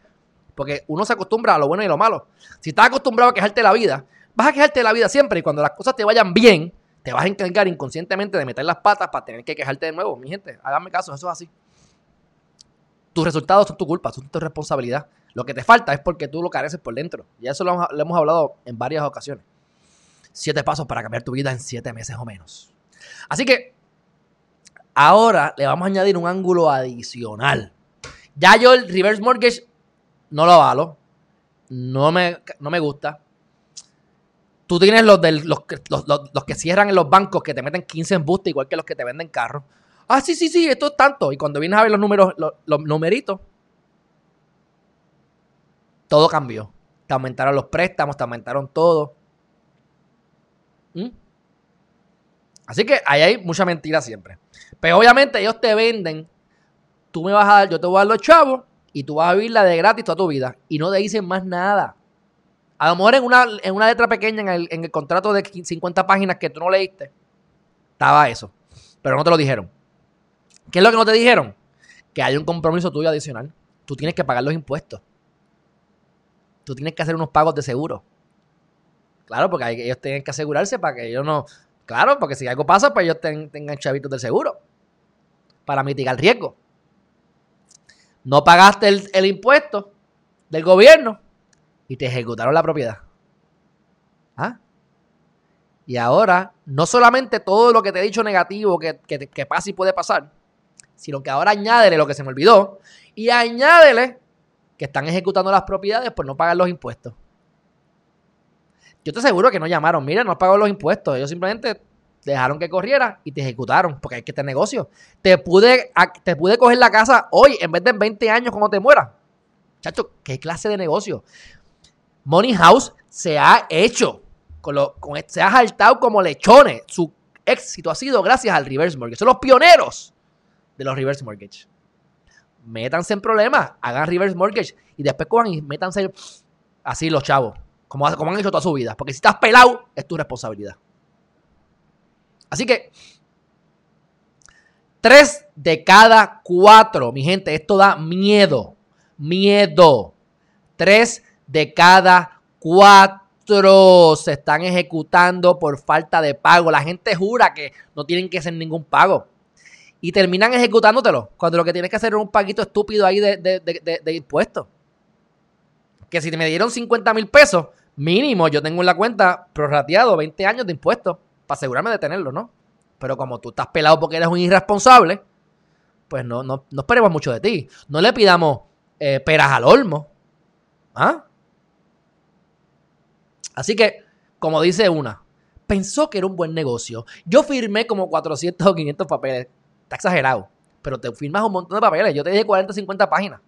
Porque uno se acostumbra a lo bueno y lo malo. Si estás acostumbrado a quejarte de la vida, vas a quejarte de la vida siempre y cuando las cosas te vayan bien, te vas a encargar inconscientemente de meter las patas para tener que quejarte de nuevo. Mi gente, háganme caso, eso es así. Tus resultados son tu culpa, son tu responsabilidad. Lo que te falta es porque tú lo careces por dentro. Y eso lo, hemos hablado en varias ocasiones. Siete pasos para cambiar tu vida en siete meses o menos. Así que ahora le vamos a añadir un ángulo adicional. Ya yo el reverse mortgage no lo avalo. No me, no me gusta. Tú tienes los, del, los, los, los, los, que cierran en los bancos que te meten 15 embustes, igual que los que te venden carros. Ah, sí, sí, sí, esto es tanto. Y cuando vienes a ver los números, los, numeritos, todo cambió. Te aumentaron los préstamos, te aumentaron todo. ¿Mm? Así que ahí hay mucha mentira siempre. Pero obviamente ellos te venden, tú me vas a dar, yo te voy a dar los chavos y tú vas a vivirla de gratis toda tu vida. Y no te dicen más nada. A lo mejor en una, en una letra pequeña en el, en el contrato de 50 páginas que tú no leíste, estaba eso. Pero no te lo dijeron. ¿Qué es lo que no te dijeron? que hay un compromiso tuyo adicional. Tú tienes que pagar los impuestos. Tú tienes que hacer unos pagos de seguro. Claro, porque ellos tienen que asegurarse para que ellos no. Claro, porque si algo pasa, pues ellos tengan chavitos del seguro. Para mitigar el riesgo. No pagaste el, impuesto del gobierno y te ejecutaron la propiedad. ¿Ah? Y ahora, no solamente todo lo que te he dicho negativo que, que, pasa y puede pasar, sino que ahora añádele lo que se me olvidó y añádele que están ejecutando las propiedades por no pagar los impuestos. Yo te aseguro que no llamaron, mira, no pagó los impuestos. Ellos simplemente dejaron que corriera y te ejecutaron, porque hay que tener negocio. Te pude, te pude coger la casa hoy en vez de en 20 años cuando te mueras. Chacho, ¿qué clase de negocio? Money House se ha hecho, con lo, con, se ha saltado como lechones. Su éxito ha sido gracias al reverse mortgage. Son los pioneros de los reverse mortgage. Métanse en problemas, hagan reverse mortgage y después cojan y métanse así los chavos, como, como han hecho toda su vida. Porque si estás pelado, es tu responsabilidad. Así que, tres de cada cuatro, mi gente, esto da miedo. Miedo. Tres de cada cuatro se están ejecutando por falta de pago. La gente jura que no tienen que hacer ningún pago. Y terminan ejecutándotelo. Cuando lo que tienes que hacer es un paguito estúpido ahí de, de impuestos. Que si me dieron 50 mil pesos, mínimo yo tengo en la cuenta prorrateado 20 años de impuestos para asegurarme de tenerlo, ¿no? Pero como tú estás pelado porque eres un irresponsable, pues no, no, esperemos mucho de ti. No le pidamos eh, peras al olmo. ¿Ah? Así que, como dice una, pensó que era un buen negocio. Yo firmé como 400 o 500 papeles. Está exagerado. Pero te firmas un montón de papeles. Yo te dije 40 o 50 páginas.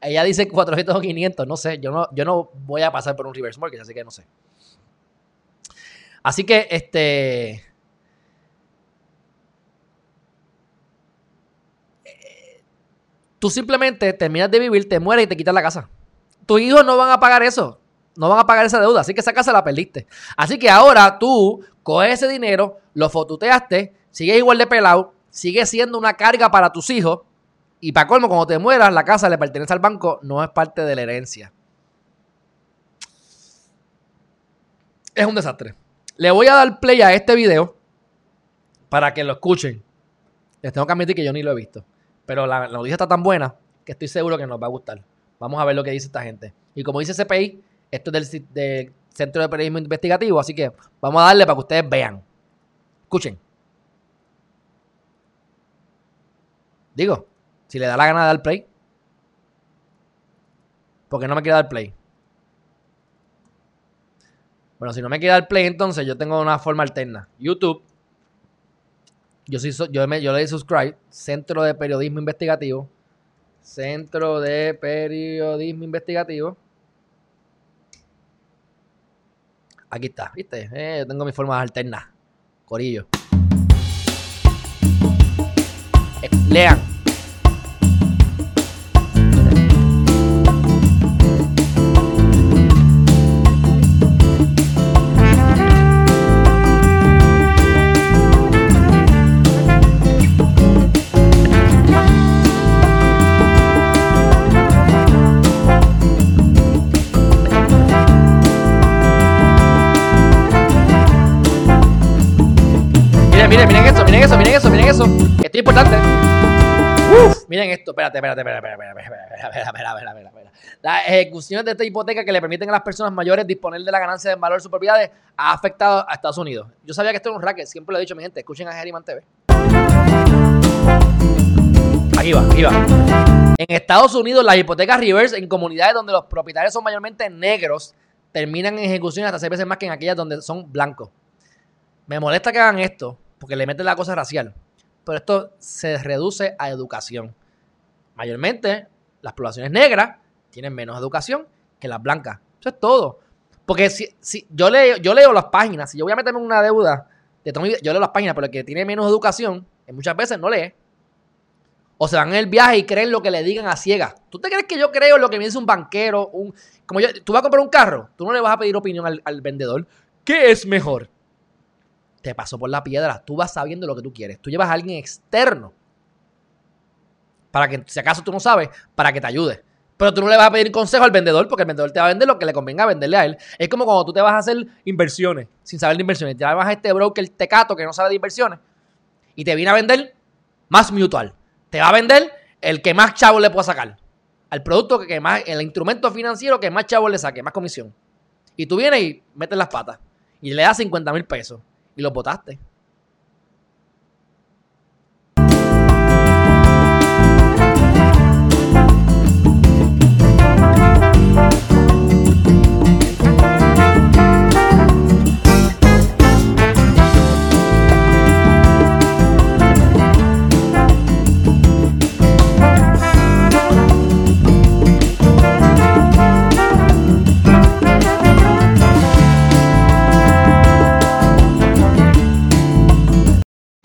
Ella dice 400 o 500. No sé. Yo no, yo no voy a pasar por un reverse mortgage, así que no sé. Así que, este. Tú simplemente terminas de vivir, te mueres y te quitas la casa. Tus hijos no van a pagar eso. No van a pagar esa deuda. Así que esa casa la perdiste. Así que ahora tú coges ese dinero, lo fotuteaste, sigues igual de pelado, sigue siendo una carga para tus hijos. Y para colmo, cuando te mueras, la casa le pertenece al banco, no es parte de la herencia. Es un desastre. Le voy a dar play a este video para que lo escuchen. Les tengo que admitir que yo ni lo he visto. Pero la, noticia está tan buena que estoy seguro que nos va a gustar. Vamos a ver lo que dice esta gente. Y como dice CPI, esto es del, Centro de Periodismo Investigativo, así que vamos a darle para que ustedes vean. Escuchen. Digo, si le da la gana de dar play. Porque no me quiere dar play. Bueno, si no me queda el play, entonces yo tengo una forma alterna. YouTube. Yo, sí, yo, me, yo le di subscribe. Centro de Periodismo Investigativo. Centro de Periodismo Investigativo. Aquí está, ¿viste? Eh, yo tengo mis formas alternas. Corillo. Lean. miren, miren eh, lean. Esto es importante. miren esto, espérate, espérate, espérate, espérate, espérate, espérate, espérate, Las ejecuciones de esta hipoteca que le permiten a las personas mayores disponer de la ganancia de valor de sus propiedades ha afectado a Estados Unidos. Yo sabía que esto era un racket, siempre lo he dicho mi gente, escuchen a Geriman TV. Aquí va, aquí va. En Estados Unidos, las hipotecas reverse en comunidades donde los propietarios son mayormente negros terminan en ejecuciones hasta seis veces más que en aquellas donde son blancos. Me molesta que hagan esto porque le meten la cosa racial pero esto se reduce a educación. Mayormente, las poblaciones negras tienen menos educación que las blancas. Eso es todo. Porque si, si yo, leo, yo leo las páginas, si yo voy a meterme en una deuda, de yo leo las páginas, pero el que tiene menos educación, muchas veces no lee. O se van en el viaje y creen lo que le digan a ciegas. ¿Tú te crees que yo creo lo que me dice un banquero? Un, como yo, tú vas a comprar un carro, tú no le vas a pedir opinión al, al vendedor. ¿Qué es mejor? Te pasó por la piedra. Tú vas sabiendo lo que tú quieres. Tú llevas a alguien externo Para que, si acaso tú no sabes, para que te ayude. Pero tú no le vas a pedir consejo al vendedor porque el vendedor te va a vender lo que le convenga venderle a él. Es como cuando tú te vas a hacer inversiones sin saber de inversiones. Te vas a este broker tecato que no sabe de inversiones y te viene a vender más mutual. Te va a vender el que más chavo le pueda sacar. Al producto que más, el instrumento financiero que más chavo le saque, más comisión. Y tú vienes y metes las patas y le das 50 mil pesos y lo botaste.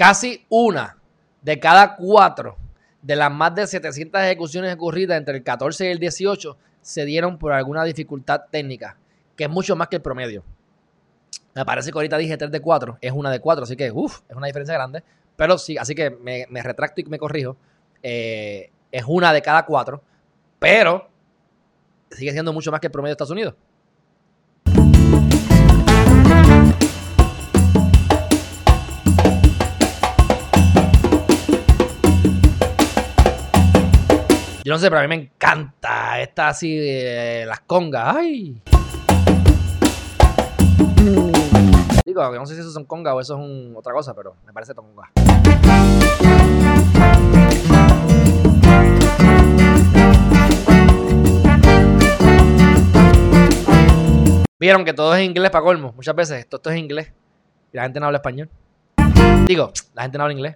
Casi una de cada cuatro de las más de 700 ejecuciones ocurridas entre el 14 y el 18 se dieron por alguna dificultad técnica, que es mucho más que el promedio. Me parece que ahorita dije 3 de 4, es una de 4, así que uff, es una diferencia grande. Pero sí, así que me, retracto y me corrijo. Eh, es una de cada 4, pero sigue siendo mucho más que el promedio de Estados Unidos. Yo no sé, pero a mí me encanta esta así de las congas. ¡Ay! Digo, no sé si eso son congas o eso es otra cosa, pero me parece conga. Vieron que todo es inglés para colmo. Muchas veces esto, esto es inglés. Y la gente no habla español. Digo, la gente no habla inglés.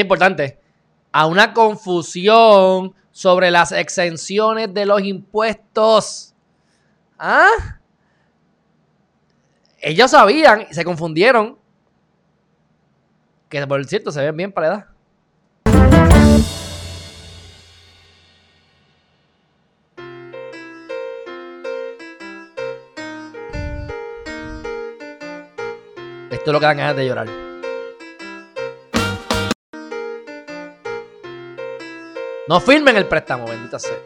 Importante. A una confusión sobre las exenciones de los impuestos. ¿Ah? Ellos sabían y se confundieron. Que por cierto se ven bien para la edad. Esto es lo que dan ganas de llorar. No firmen el préstamo, bendita sea.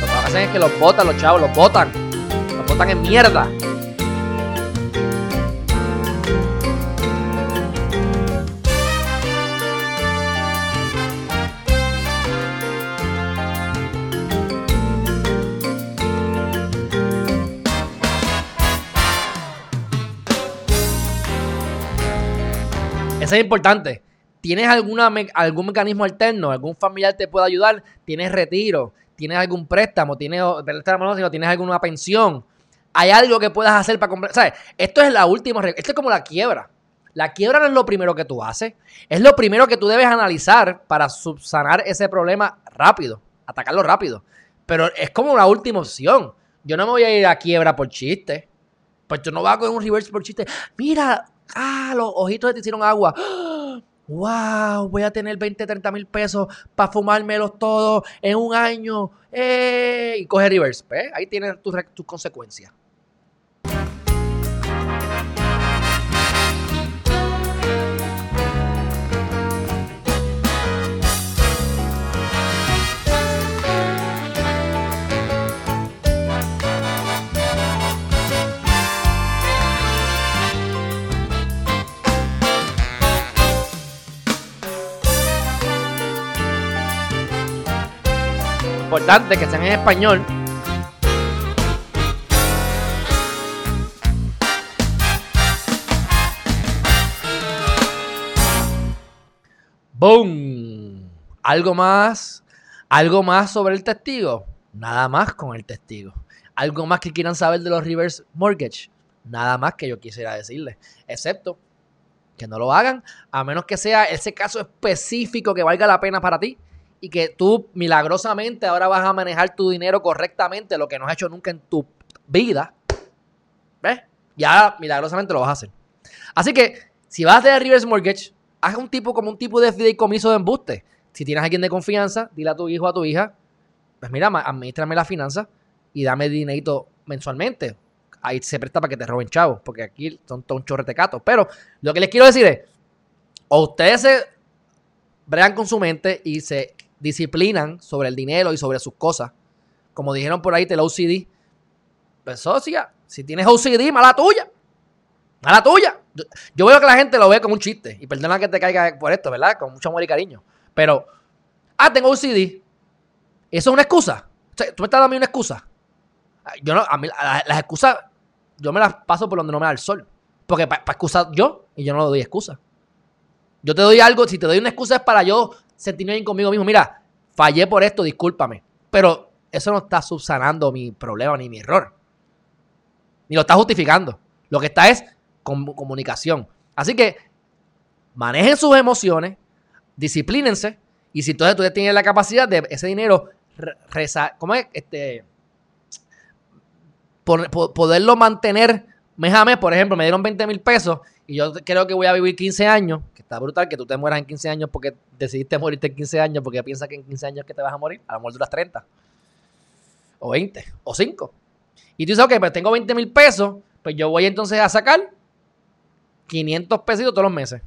Lo que hacen es que los botan, los chavos, los botan. Los botan en mierda. Es importante. ¿Tienes alguna algún mecanismo alterno? ¿Algún familiar te puede ayudar? ¿Tienes retiro? ¿Tienes algún préstamo? ¿Tienes, ¿Tienes alguna pensión? ¿Hay algo que puedas hacer para comprar? ¿Sabes? Esto es la última. Esto es como la quiebra. La quiebra no es lo primero que tú haces. Es lo primero que tú debes analizar para subsanar ese problema rápido. Atacarlo rápido. Pero es como una última opción. Yo no me voy a ir a quiebra por chiste. Pues tú no vas a coger un reverse por chiste. Mira, Ah, los ojitos te hicieron agua. ¡Wow! Voy a tener 20, 30 mil pesos para fumármelos todos en un año. ¡Eh! Y coge reverse. Ahí tienes tus tu consecuencias. Importante que sean en español. ¡Boom! ¿Algo más? ¿Algo más sobre el testigo? Nada más con el testigo. ¿Algo más que quieran saber de los reverse mortgage? Nada más que yo quisiera decirles. Excepto que no lo hagan, a menos que sea ese caso específico que valga la pena para ti y que tú milagrosamente ahora vas a manejar tu dinero correctamente, lo que no has hecho nunca en tu vida. ¿Ves? Ya milagrosamente lo vas a hacer. Así que, si vas a hacer reverse mortgage, haz un tipo como un tipo de fideicomiso de embuste. Si tienes a alguien de confianza, dile a tu hijo o a tu hija, pues mira, administrame la finanza y dame dinero mensualmente. Ahí se presta para que te roben chavos, porque aquí son todos un chorrete Pero lo que les quiero decir es, o ustedes se bregan con su mente y se disciplinan sobre el dinero y sobre sus cosas. Como dijeron por ahí, te la OCD. Pues socia, si tienes OCD, mala tuya. Mala tuya. Yo, veo que la gente lo ve como un chiste. Y perdona que te caiga por esto, ¿verdad? Con mucho amor y cariño. Pero, ah, tengo OCD. ¿Eso es una excusa? ¿Tú me estás dando una excusa? Yo no, a mí, las excusas, yo me las paso por donde no me da el sol. Porque para excusar yo, y yo no le doy excusa. Yo te doy algo, si te doy una excusa es para yo sentirme bien conmigo mismo. Mira, fallé por esto, discúlpame. Pero eso no está subsanando mi problema ni mi error. Ni lo está justificando. Lo que está es comunicación. Así que manejen sus emociones, disciplínense. Y si entonces tú tienes la capacidad de ese dinero reza, ¿cómo es? Este, poderlo mantener mes a por ejemplo, me dieron 20 mil pesos y yo creo que voy a vivir 15 años, que está brutal que tú te mueras en 15 años porque decidiste morirte en 15 años porque piensas que en 15 años que te vas a morir, a lo mejor duras 30, o 20, o 5. Y tú dices, ok, pues tengo 20 mil pesos, pues yo voy entonces a sacar 500 pesos todos los meses.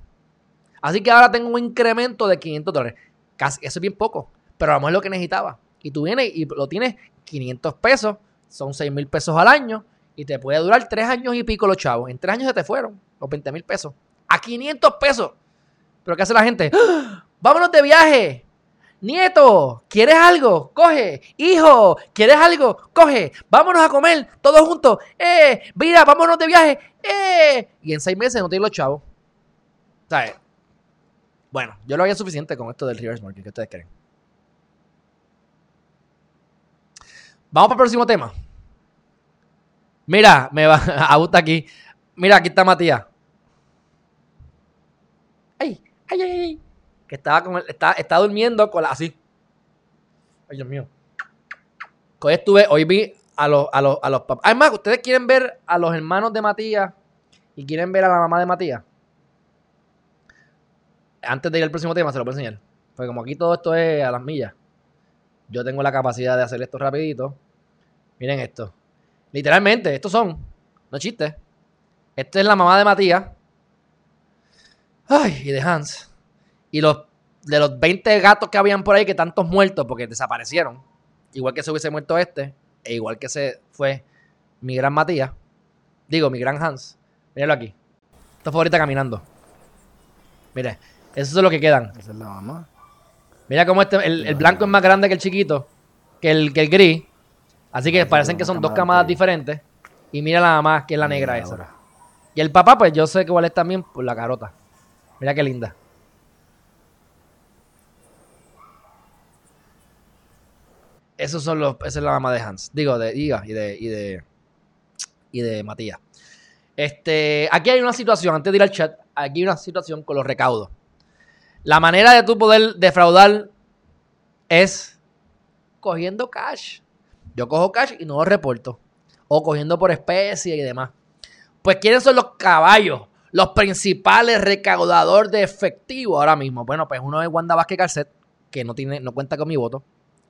Así que ahora tengo un incremento de 500 dólares. Casi, eso es bien poco, pero a lo mejor es lo que necesitaba. Y tú vienes y lo tienes 500 pesos, son 6 mil pesos al año, y te puede durar 3 años y pico los chavos. En 3 años se te fueron los 20 mil pesos. A 500 pesos. Pero ¿qué hace la gente? ¡Ah! Vámonos de viaje. Nieto, ¿quieres algo? Coge. Hijo, ¿quieres algo? Coge. Vámonos a comer todos juntos. Eh, mira, vámonos de viaje. Eh. Y en 6 meses no tienes los chavos. ¿Sabes? Bueno, yo lo había suficiente con esto del reverse market. ¿Qué ustedes creen? Vamos para el próximo tema. Mira, me va a gustar aquí. Mira, aquí está Matías. Ay, ay, ay, ay. Que estaba con está, está durmiendo con la así. Ay, Dios mío. Hoy estuve, hoy vi a los, a los, a los papás. Además, ¿ustedes quieren ver a los hermanos de Matías y quieren ver a la mamá de Matías? Antes de ir al próximo tema, se lo voy a enseñar. Porque como aquí todo esto es a las millas, yo tengo la capacidad de hacer esto rapidito. Miren esto. Literalmente, estos son. No chistes. Esta es la mamá de Matías. Ay, y de Hans. Y los de los 20 gatos que habían por ahí, que tantos muertos porque desaparecieron. Igual que se hubiese muerto este. E igual que se fue mi gran Matías. Digo, mi gran Hans. Míralo aquí. Esta fue ahorita caminando. Mire, eso es lo que quedan. Esa es la mamá. Mira cómo este, el, blanco es más grande que el chiquito, que el, que el gris. Así que parecen que son dos camadas diferentes. Y mira la mamá, que es la negra esa. Y el papá, pues yo sé que igual es también por la carota. Mira qué linda. Esos son los, esa es la mamá de Hans. Digo, de Iga y de, y de, y de Matías. Este, aquí hay una situación, antes de ir al chat, aquí hay una situación con los recaudos. La manera de tú poder defraudar es cogiendo cash. Yo cojo cash y no lo reporto. O cogiendo por especie y demás. Pues, ¿quiénes son los caballos? Los principales recaudadores de efectivo ahora mismo. Bueno, pues uno es Wanda Vázquez Calcet, que no, tiene, no cuenta con mi voto.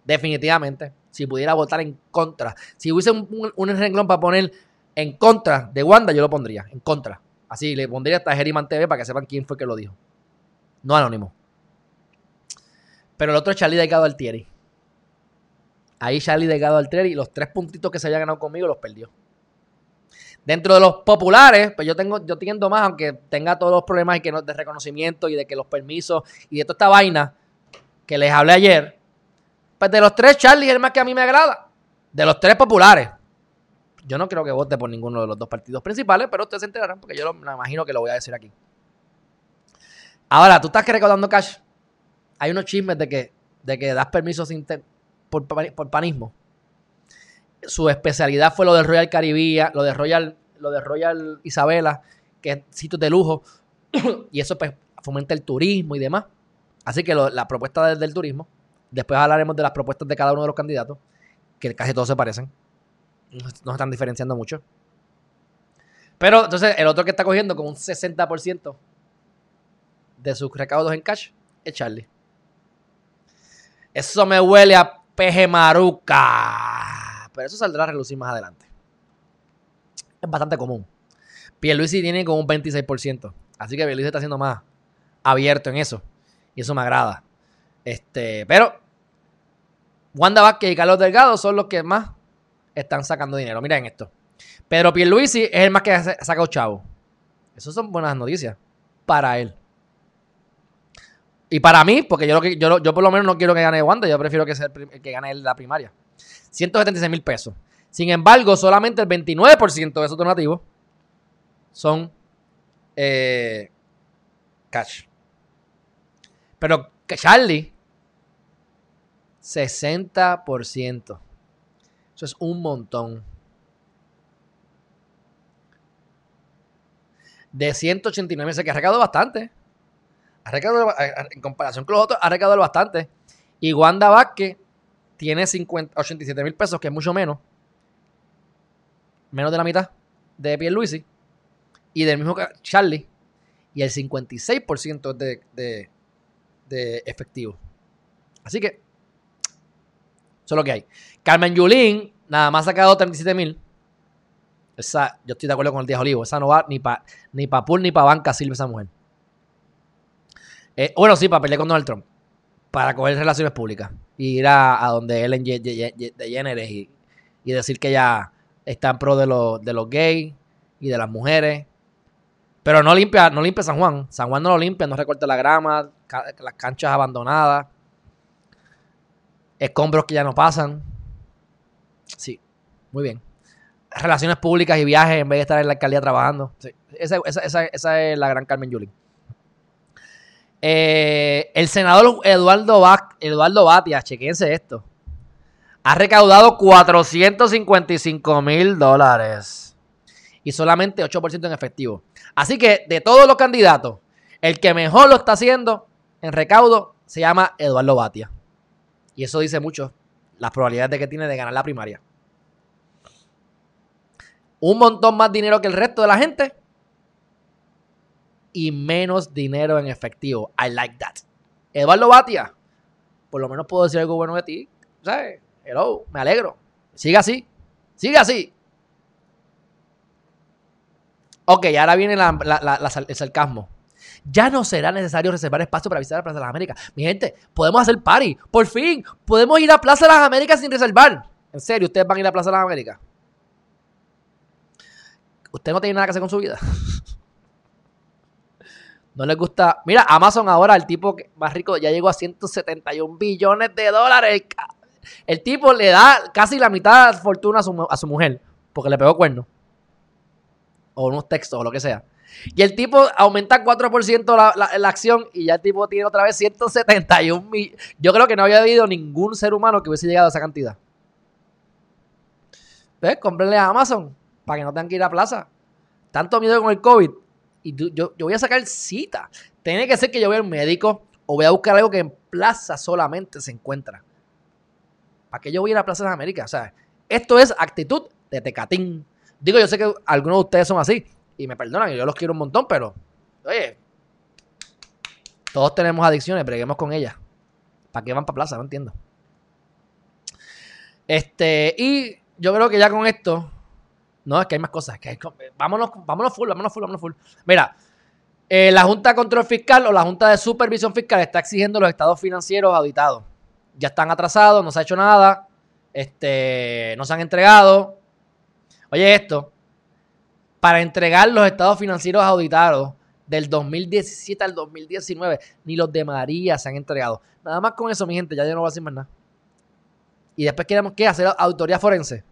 Definitivamente. Si pudiera votar en contra. Si hubiese un, un, renglón para poner en contra de Wanda, yo lo pondría. En contra. Así le pondría hasta Geriman TV para que sepan quién fue que lo dijo. No anónimo. Pero el otro es Charlie Delgado Altieri. Ahí Charlie Delgado y los tres puntitos que se había ganado conmigo los perdió. Dentro de los populares, pues yo tengo, yo tiendo más, aunque tenga todos los problemas y que no, de reconocimiento y de que los permisos y de toda esta vaina que les hablé ayer. Pues de los tres, Charlie es el más que a mí me agrada. De los tres populares. Yo no creo que vote por ninguno de los dos partidos principales, pero ustedes se enterarán porque yo me imagino que lo voy a decir aquí. Ahora, tú estás que recaudando cash. Hay unos chismes de que, de que das permisos sin, por, panismo. Su especialidad fue lo del Royal Caribbean, lo de Royal, lo de Royal Isabela, que es sitio de lujo. y eso pues, fomenta el turismo y demás. Así que la propuesta del, del turismo, después hablaremos de las propuestas de cada uno de los candidatos, que casi todos se parecen. No se- están diferenciando mucho. Pero entonces el otro que está cogiendo como un 60% de sus recaudos en cash es Charlie. Eso me huele a peje maruca. Pero eso saldrá a relucir más adelante. Es bastante común. Pierluisi tiene como un 26%. Así que Pierluisi está siendo más abierto en eso. Y eso me agrada. Este, pero Wanda Vázquez y Carlos Delgado son los que más están sacando dinero. Miren esto. Pedro Pierluisi es el más que ha sa- ha sacado chavo. Esas son buenas noticias para él. Y para mí, porque yo, lo que, yo, yo por lo menos no quiero que gane Wanda, yo prefiero que sea el, que gane la primaria. 176 mil pesos. Sin embargo, solamente el 29% de esos donativos son eh, cash. Pero Charlie, 60%. Eso es un montón. De 189 meses, que ha recaudado bastante. Ha recaudado, en comparación con los otros, ha recaudado bastante. Y Wanda Vázquez tiene 50, 87 mil pesos, que es mucho menos. Menos de la mitad de Pierluisi. Y del mismo Charlie. Y el 56% es de, de, de efectivo. Así que, eso es lo que hay. Carmen Yulín, nada más ha sacado 37 mil. Esa, yo estoy de acuerdo con el Díaz Olivo. Esa no va ni para ni pa pool ni para banca sirve esa mujer. Eh, bueno, sí, para pelear con Donald Trump. Para coger relaciones públicas. Y ir a, donde Ellen DeGeneres y, y decir que ella está en pro de, los de los gays y de las mujeres. Pero no limpia, no limpia San Juan. San Juan no lo limpia, no recorta la grama, las canchas abandonadas, escombros que ya no pasan. Sí, muy bien. Relaciones públicas y viajes en vez de estar en la alcaldía trabajando. Esa, esa- esa- esa es la gran Carmen Yulín. Eh, el senador Eduardo, Eduardo Batia, chequense esto, ha recaudado 455 mil dólares y solamente 8% en efectivo. Así que de todos los candidatos, el que mejor lo está haciendo en recaudo se llama Eduardo Batia. Y eso dice mucho las probabilidades de que tiene de ganar la primaria. Un montón más dinero que el resto de la gente y menos dinero en efectivo. I like that. Eduardo Batia, por lo menos puedo decir algo bueno de ti. ¿Sabes? Hello, me alegro. Siga así. Siga así. Ok, ahora viene el sarcasmo. Ya no será necesario reservar espacio para visitar la Plaza de las Américas. Mi gente, podemos hacer party. Por fin, podemos ir a Plaza de las Américas sin reservar. En serio, ustedes van a ir a Plaza de las Américas. Usted no tiene nada que hacer con su vida. No les gusta. Mira, Amazon ahora, el tipo más rico, ya llegó a 171 billones de dólares. El, tipo le da casi la mitad de fortuna a su, a su mujer porque le pegó cuerno. O unos textos o lo que sea. Y el tipo aumenta 4% la, la, la acción y ya el tipo tiene otra vez 171 mil. Yo creo que no había habido ningún ser humano que hubiese llegado a esa cantidad. ¿Ves? Cómprenle a Amazon para que no tengan que ir a plaza. Tanto miedo con el COVID. Y yo, voy a sacar cita. Tiene que ser que yo vea un médico o voy a buscar algo que en plaza solamente se encuentra. ¿Para qué yo voy a ir a Plaza de las Américas? O sea, esto es actitud de tecatín. Digo, yo sé que algunos de ustedes son así. Y me perdonan, yo los quiero un montón, pero, oye, todos tenemos adicciones, breguemos con ellas. ¿Para qué van para plaza? No entiendo. Este, y yo creo que ya con esto, no, es que hay más cosas. Que hay vámonos full, vámonos full, vámonos full. Mira, eh, la Junta de Control Fiscal o la Junta de Supervisión Fiscal está exigiendo los estados financieros auditados. Ya están atrasados, no se ha hecho nada, este, no se han entregado. Oye, esto, para entregar los estados financieros auditados del 2017 al 2019, ni los de María se han entregado. Nada más con eso, mi gente, ya yo no voy a decir más nada. Y después queremos que hacer auditoría forense.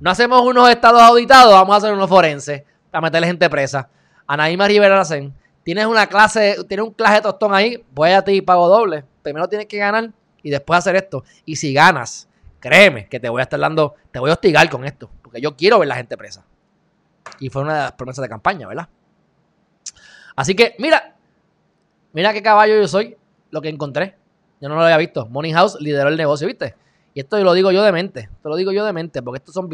No hacemos unos estados auditados, vamos a hacer unos forenses para meterle gente presa. Anaíma Rivera Lacen, tienes una clase, tienes un clase de tostón ahí, voy a ti y pago doble. Primero tienes que ganar y después hacer esto. Y si ganas, créeme que te voy a estar dando, te voy a hostigar con esto, porque yo quiero ver la gente presa. Y fue una de las promesas de campaña, ¿verdad? Así que, mira, mira qué caballo yo soy, lo que encontré. Yo no lo había visto. Money House lideró el negocio, ¿viste? Y esto lo digo yo de mente. Esto lo digo yo de mente, porque estos son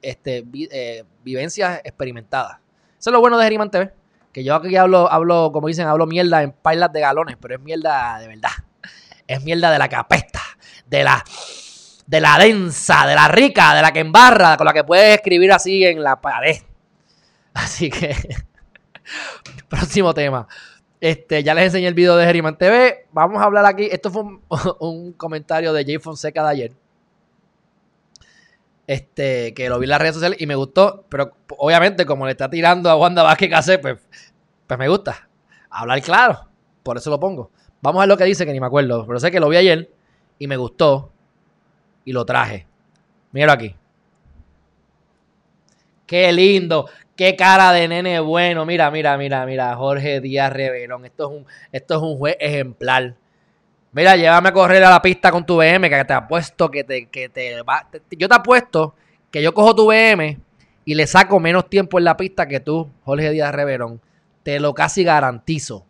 este, eh, vivencias experimentadas. Eso es lo bueno de Geriman TV. Que yo aquí hablo, hablo, como dicen, hablo mierda en pailas de galones, pero es mierda de verdad. Es mierda de la que apesta, de la, de la densa, de la rica, de la que embarra, con la que puedes escribir así en la pared. Así que, próximo tema. Este, ya les enseñé el video de Geriman TV. Vamos a hablar aquí. Esto fue un, comentario de Jay Fonseca de ayer. Este, que lo vi en las redes sociales y me gustó. Pero obviamente, como le está tirando a Wanda Vázquez Case, pues, pues me gusta. Hablar claro. Por eso lo pongo. Vamos a ver lo que dice, que ni me acuerdo. Pero sé que lo vi ayer y me gustó. Y lo traje. Míralo aquí. Qué lindo. Qué cara de nene bueno. Mira, mira, mira, mira. Jorge Díaz Reverón. Esto es un, esto es un juez ejemplar. Mira, llévame a correr a la pista con tu BM, que te apuesto que te, que te va. yo te apuesto que yo cojo tu BM y le saco menos tiempo en la pista que tú, Jorge Díaz Reverón. Te lo casi garantizo.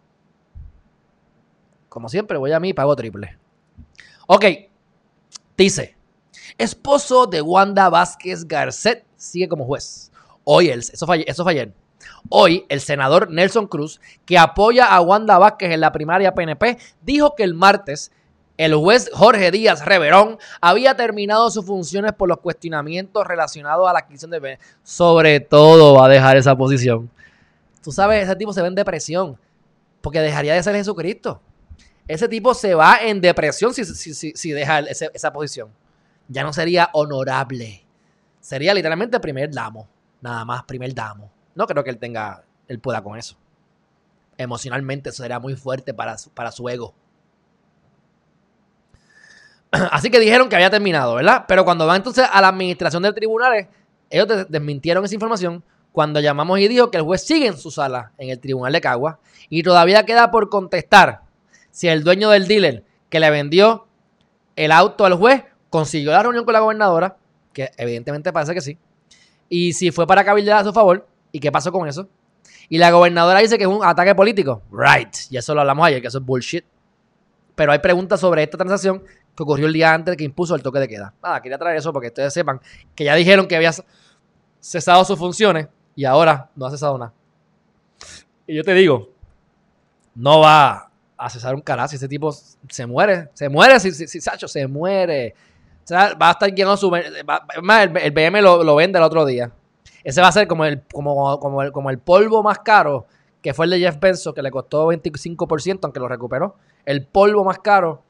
Como siempre, voy a mí y pago triple. Ok. Dice: Esposo de Wanda Vázquez Garcet sigue como juez. Hoy, el, eso, fue, eso ayer. Hoy, el senador Nelson Cruz, que apoya a Wanda Vázquez en la primaria PNP, dijo que el martes el juez Jorge Díaz Reverón había terminado sus funciones por los cuestionamientos relacionados a la adquisición de Sobre todo va a dejar esa posición. Tú sabes, ese tipo se ve en depresión porque dejaría de ser Jesucristo. Ese tipo se va en depresión si, si, deja esa posición. Ya no sería honorable. Sería literalmente primer damo nada más primer damo. No creo que él tenga, él pueda con eso. Emocionalmente eso será muy fuerte para su, para su ego. Así que dijeron que había terminado, ¿verdad? Pero cuando va entonces a la administración del tribunal, ellos desmintieron esa información cuando llamamos y dijo que el juez sigue en su sala en el tribunal de Cagua y todavía queda por contestar si el dueño del dealer que le vendió el auto al juez consiguió la reunión con la gobernadora, que evidentemente parece que sí, y si fue para cabildear a su favor, ¿y qué pasó con eso? Y la gobernadora dice que es un ataque político. Right. Y eso lo hablamos ayer, que eso es bullshit. Pero hay preguntas sobre esta transacción que ocurrió el día antes que impuso el toque de queda. Nada, quería traer eso porque ustedes sepan que ya dijeron que había cesado sus funciones y ahora no ha cesado nada. Y yo te digo, no va a cesar un carajo si ese tipo se muere. Se muere, si, si Sacho se muere va a estar lleno su. más, el, BM lo, vende el otro día. Ese va a ser como el, como, el, como el polvo más caro, que fue el de Jeff Bezos, que le costó 25%, aunque lo recuperó. El polvo más caro,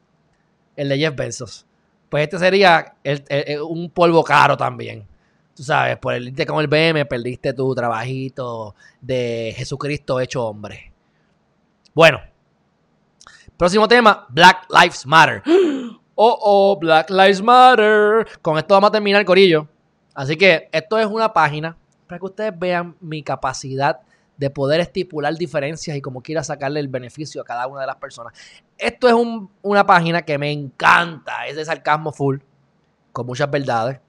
el de Jeff Bezos. Pues este sería un polvo caro también. Tú sabes, por el irte con el BM, perdiste tu trabajito de Jesucristo hecho hombre. Bueno, próximo tema: Black Lives Matter. Oh, oh, Black Lives Matter. Con esto vamos a terminar, Corillo. Así que esto es una página para que ustedes vean mi capacidad de poder estipular diferencias y como quiera sacarle el beneficio a cada una de las personas. Esto es una página que me encanta, es de sarcasmo full, con muchas verdades.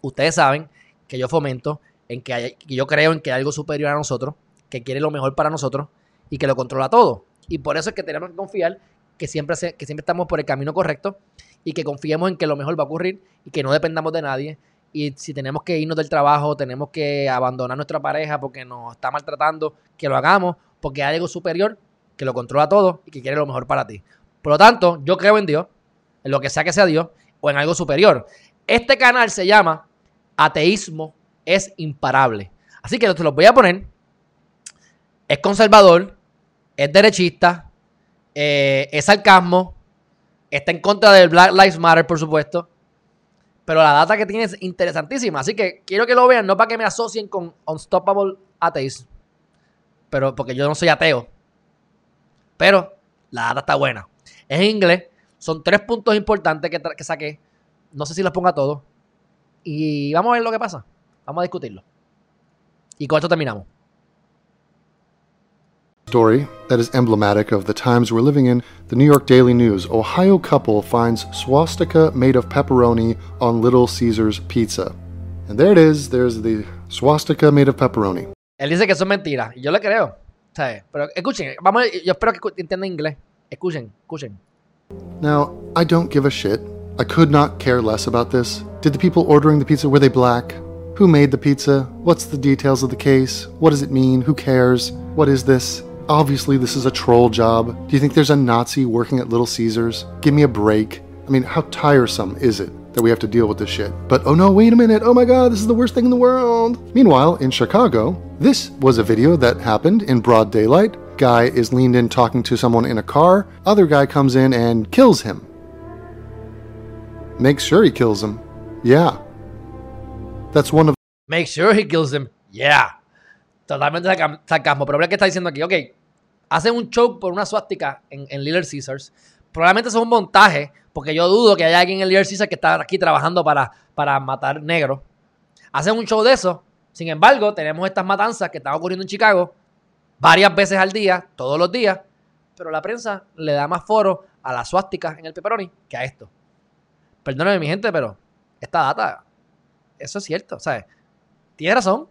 Ustedes saben que yo fomento en que, que yo creo en que hay algo superior a nosotros, que quiere lo mejor para nosotros y que lo controla todo. Y por eso es que tenemos que confiar que siempre, que siempre estamos por el camino correcto y que confiemos en que lo mejor va a ocurrir y que no dependamos de nadie. Y si tenemos que irnos del trabajo, tenemos que abandonar nuestra pareja porque nos está maltratando, que lo hagamos porque hay algo superior que lo controla todo y que quiere lo mejor para ti. Por lo tanto, yo creo en Dios, en lo que sea que sea Dios o en algo superior. Este canal se llama Ateísmo es imparable. Así que te lo voy a poner. Es conservador, es derechista, eh, es sarcasmo. Está en contra del Black Lives Matter, por supuesto. Pero la data que tiene es interesantísima. Así que quiero que lo vean, no para que me asocien con Unstoppable Atheist. Pero porque yo no soy ateo. Pero la data está buena. Es en inglés. Son tres puntos importantes que, que saqué. No sé si los ponga todos. Y vamos a ver lo que pasa. Vamos a discutirlo. Y con esto terminamos. Story that is emblematic of the times we're living in, the New York Daily News Ohio couple finds swastika made of pepperoni on Little Caesars pizza. And there it is, there's the swastika made of pepperoni. Él dice que eso es mentira, yo le creo. ¿Sabes? Pero escuchen, vamos, yo espero que entiendan inglés. Escuchen, escuchen. Now, I don't give a shit. I could not care less about this. Did the people ordering the pizza were they black? Who made the pizza? What's the details of the case? What does it mean? Who cares? What is this? Obviously, this is a troll job. Do you think there's a Nazi working at Little Caesars? Give me a break. I mean, how tiresome is it that we have to deal with this shit? But oh no, wait a minute. Oh my god, this is the worst thing in the world. Meanwhile, in Chicago, this was a video that happened in broad daylight. Guy is leaned in talking to someone in a car. Other guy comes in and kills him. Makes sure he kills him. Yeah. That's one of Make sure he kills him. Yeah. Totalmente sarcasmo. Pero que está diciendo aquí. Ok. Hacen un choke por una suástica en, en Little Caesars. Probablemente eso es un montaje. Porque yo dudo que haya alguien en Little Caesars que está aquí trabajando para, para matar negros. Hacen un show de eso. Sin embargo, tenemos estas matanzas que están ocurriendo en Chicago varias veces al día, todos los días. Pero la prensa le da más foro a las suásticas en el pepperoni que a esto. Perdóname, mi gente, pero esta data, eso es cierto. ¿sabes? Tienes razón.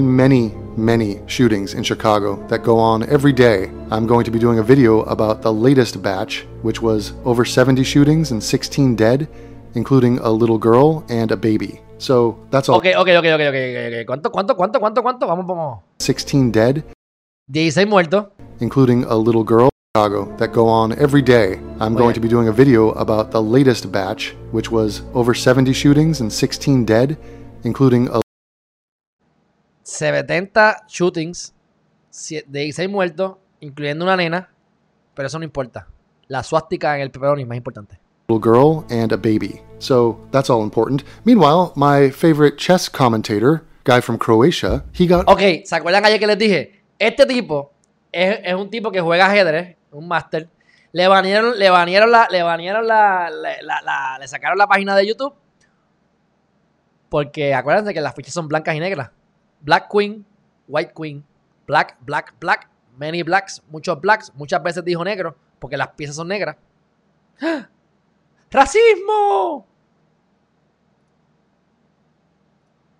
Many, many shootings in Chicago that go on every day. I'm going to be doing a video about the latest batch, which was over 70 shootings and 16 dead, including a little girl and a baby. So that's all. Ok, ok, ok, ok, ok, ok. ¿Cuánto, cuánto, cuánto, cuánto, cuánto? Vamos, vamos. 16 dead, 16 muertos. including a little girl in Chicago that go on every day. I'm going to be doing a video about the latest batch, which was over 70 shootings and 16 dead, including a 70 shootings. sie- 16 muertos, incluyendo una nena. Pero eso no importa. La suástica en el pepperoni es más importante. little girl and a baby. So that's all important. Meanwhile, my favorite chess commentator, guy from Croatia, he got Ok, ¿se acuerdan ayer que les dije? Este tipo es, es un tipo que juega ajedrez, un máster. Le banearon, le banearon la, le banearon la, la- la- la- le sacaron la página de YouTube. Porque acuérdense que las fichas son blancas y negras. Black Queen, White Queen, Black, Black, Black, many blacks, muchos blacks, muchas veces dijo negro, porque las piezas son negras. ¡Ah! ¡Racismo!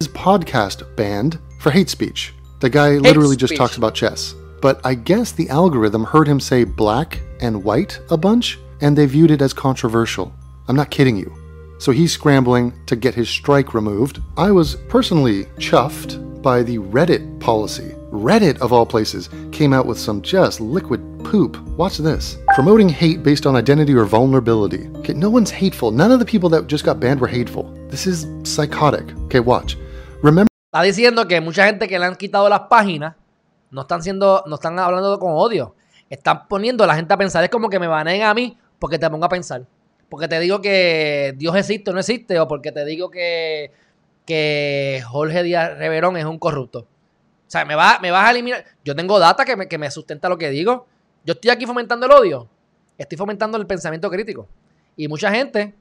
his podcast banned for hate speech. The guy literally just talks about chess. But I guess the algorithm heard him say black and white a bunch, and they viewed it as controversial. I'm not kidding you. So he's scrambling to get his strike removed. I was personally chuffed by the Reddit policy. Reddit, of all places, came out with some just liquid poop. Watch this. Promoting hate based on identity or vulnerability. Okay, no one's hateful. None of the people that just got banned were hateful. This is psychotic. Okay, watch. Remember Está diciendo que mucha gente que le han quitado las páginas no están siendo, no están hablando con odio. Están poniendo a la gente a pensar. Es como que me baneen a mí porque te pongo a pensar. Porque te digo que Dios existe o no existe. O porque te digo que, que Jorge Díaz Reverón es un corrupto. O sea, me, va, me vas a eliminar. Yo tengo data que me, que me sustenta lo que digo. Yo estoy aquí fomentando el odio. Estoy fomentando el pensamiento crítico. Y mucha gente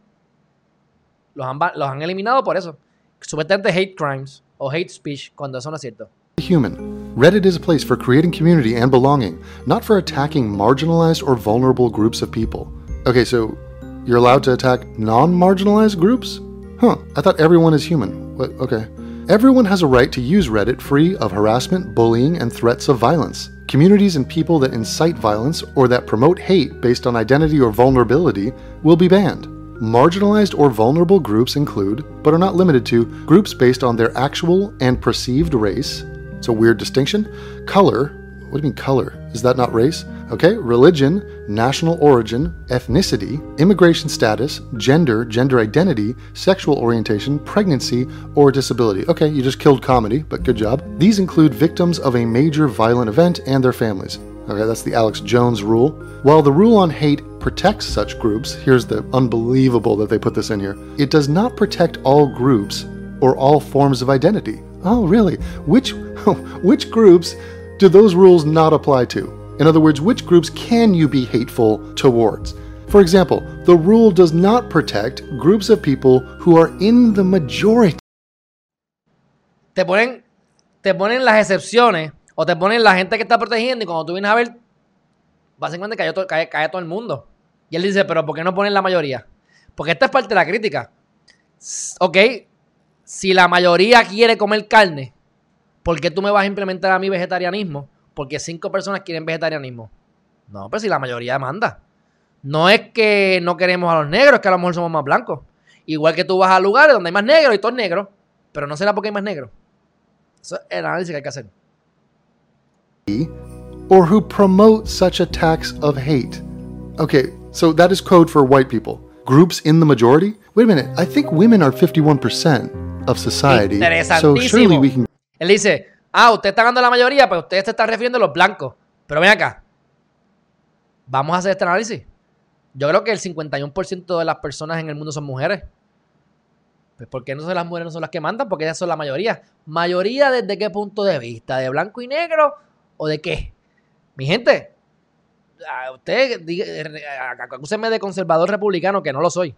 los han, los han eliminado por eso. Supuestamente hate crimes o hate speech, cuando eso no es cierto. human. Reddit is a place for creating community and belonging, not for attacking marginalized or vulnerable groups of people. Okay, so you're allowed to attack non marginalized groups? Huh, I thought everyone is human. What? Okay. Everyone has a right to use Reddit free of harassment, bullying, and threats of violence. Communities and people that incite violence or that promote hate based on identity or vulnerability will be banned. Marginalized or vulnerable groups include, but are not limited to, groups based on their actual and perceived race. It's a weird distinction. Color. What do you mean color? Is that not race? Okay. Religion, national origin, ethnicity, immigration status, gender, gender identity, sexual orientation, pregnancy, or disability. Okay, you just killed comedy, but good job. These include victims of a major violent event and their families. Okay, that's the Alex Jones rule. While the rule on hate protects such groups, here's the unbelievable that they put this in here. It does not protect all groups or all forms of identity. Oh, really? Which which groups do those rules not apply to? In other words, which groups can you be hateful towards? For example, the rule does not protect groups of people who are in the majority. Te ponen, te ponen las excepciones o te ponen la gente que está protegiendo y cuando tú vienes a ver, básicamente cae, cae- cae todo el mundo. Y él dice, pero ¿por qué no ponen la mayoría? Porque esta es parte de la crítica. Ok, si la mayoría quiere comer carne, ¿por qué tú me vas a implementar a mi vegetarianismo? Porque cinco personas quieren vegetarianismo. No, pero si la mayoría manda. No es que no queremos a los negros, es que a lo mejor somos más blancos. Igual que tú vas a lugares donde hay más negros y todos negros, pero no será porque hay más negros. Eso es el análisis que hay que hacer. or who promote such attacks of hate. Okay, so that is code for white people. Groups in the majority? Wait a minute, I think women are 51% of society. So surely we can Él dice, ah, usted está dando la mayoría, pero usted se está refiriendo a los blancos. Pero ven acá. Vamos a hacer este análisis. Yo creo que el 51% de las personas en el mundo son mujeres. Pues ¿por qué no son las mujeres no son las que mandan? Porque ellas son la mayoría. ¿Mayoría desde qué punto de vista? ¿De blanco y negro? ¿O de qué? Mi gente, a usted, acúsenme de conservador republicano, que no lo soy.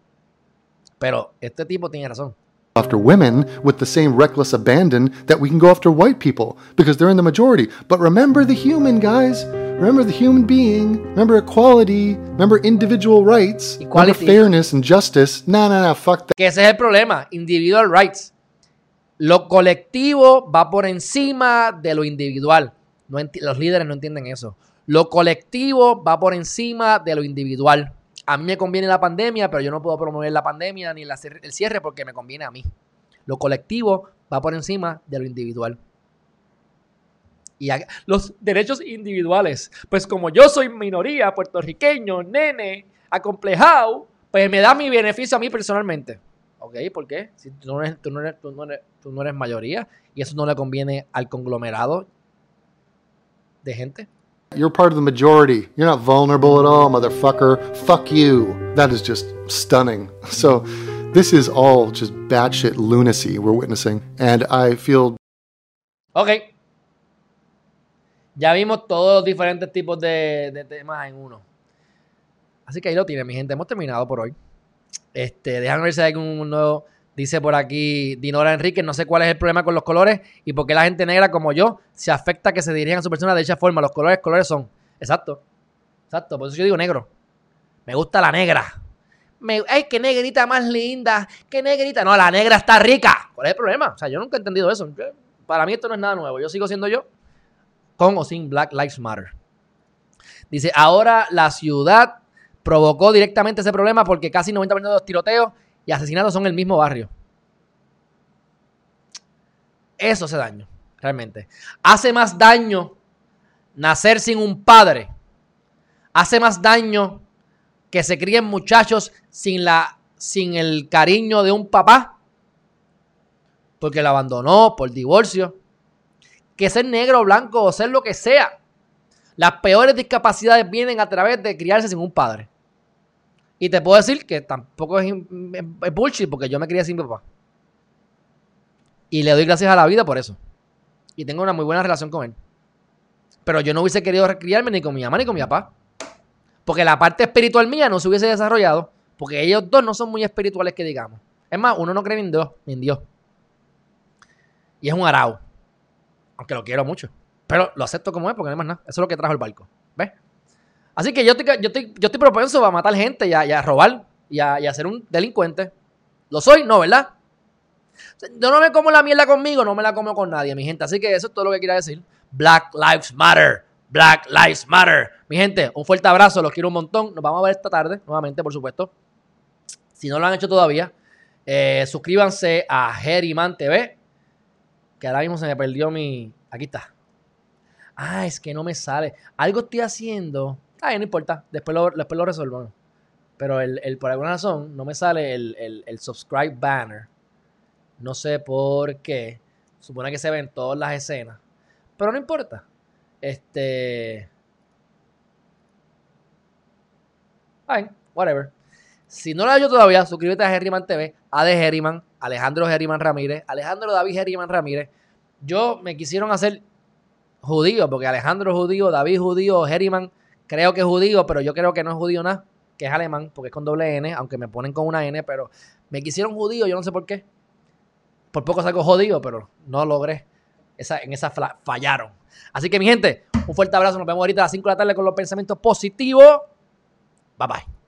Pero este tipo tiene razón. After women with the same reckless abandon that we can go after white people because they're in the majority. But remember the human, guys. Remember the human being. Remember equality. Remember individual rights. Equality. Remember fairness and justice. No, no, no, fuck that. Que ese es el problema. Individual rights. Lo colectivo va por encima de lo individual. No los líderes no entienden eso. Lo colectivo va por encima de lo individual. A mí me conviene la pandemia, pero yo no puedo promover la pandemia ni el cierre porque me conviene a mí. Lo colectivo va por encima de lo individual. Y los derechos individuales. Pues como yo soy minoría, puertorriqueño, nene, acomplejado, pues me da mi beneficio a mí personalmente. ¿Ok? ¿Por qué? Si tú no eres, tú no eres, tú no eres, tú no eres mayoría y eso no le conviene al conglomerado de gente. You're part of the majority. You're not vulnerable at all, motherfucker. Fuck you. That is just stunning. So, this is all just batshit lunacy we're witnessing. And I feel Ok. Ya vimos todos los diferentes tipos de, de temas en uno. Así que ahí lo tienen, mi gente. Hemos terminado por hoy. Este, déjame ver si hay algún nuevo. Dice por aquí Dinora Enrique, no sé cuál es el problema con los colores y por qué la gente negra como yo se afecta que se dirijan a su persona de esa forma. Los colores, colores son. Exacto. Exacto. Por eso yo digo negro. Me gusta la negra. Me, ay, qué negrita más linda. Qué negrita. No, la negra está rica. ¿Cuál es el problema? O sea, yo nunca he entendido eso. Para mí esto no es nada nuevo. Yo sigo siendo yo con o sin Black Lives Matter. Dice, ahora la ciudad provocó directamente ese problema porque casi 90% de los tiroteos y asesinatos son el mismo barrio. Eso hace daño, realmente. Hace más daño nacer sin un padre. Hace más daño que se críen muchachos sin, la, sin el cariño de un papá. Porque lo abandonó por divorcio. Que ser negro blanco o ser lo que sea. Las peores discapacidades vienen a través de criarse sin un padre. Y te puedo decir que tampoco es, es- bullshit porque yo me crié sin papá. Y le doy gracias a la vida por eso. Y tengo una muy buena relación con él. Pero yo no hubiese querido criarme ni con mi mamá ni con mi papá. Porque la parte espiritual mía no se hubiese desarrollado. Porque ellos dos no son muy espirituales que digamos. Es más, uno no cree en Dios. Ni en Dios. Y es un arao. Aunque lo quiero mucho. Pero lo acepto como es porque no hay más nada. Eso es lo que trajo el barco. ¿Ves? Así que yo estoy, yo estoy, yo estoy propenso a matar gente y a, robar y a, y a ser un delincuente. ¿Lo soy? No, ¿verdad? Yo no me como la mierda conmigo, no me la como con nadie, mi gente. Así que eso es todo lo que quería decir. Black Lives Matter. Black Lives Matter. Mi gente, un fuerte abrazo, los quiero un montón. Nos vamos a ver esta tarde, nuevamente, por supuesto. Si no lo han hecho todavía, eh, suscríbanse a Geriman TV. Que ahora mismo se me perdió mi. Aquí está. Ah, es que no me sale. Algo estoy haciendo. Ay, no importa. Después lo, después lo resuelvo. Pero el, el- por alguna razón no me sale el, el- el subscribe banner. No sé por qué. Supone que se ven todas las escenas. Pero no importa. Este. Ay, whatever. Si no lo has hecho todavía, suscríbete a Herriman TV, a de Herriman, Alejandro Herriman Ramírez, Alejandro David Herriman Ramírez. Yo me quisieron hacer judío, porque Alejandro judío, David judío, Herriman creo que es judío, pero yo creo que no es judío nada, que es alemán, porque es con doble N, aunque me ponen con una N, pero me quisieron judío, yo no sé por qué. Por poco salgo jodido, pero no logré. Esa, en esa fallaron. Así que mi gente, un fuerte abrazo. Nos vemos ahorita a las 5 de la tarde con los pensamientos positivos. Bye bye.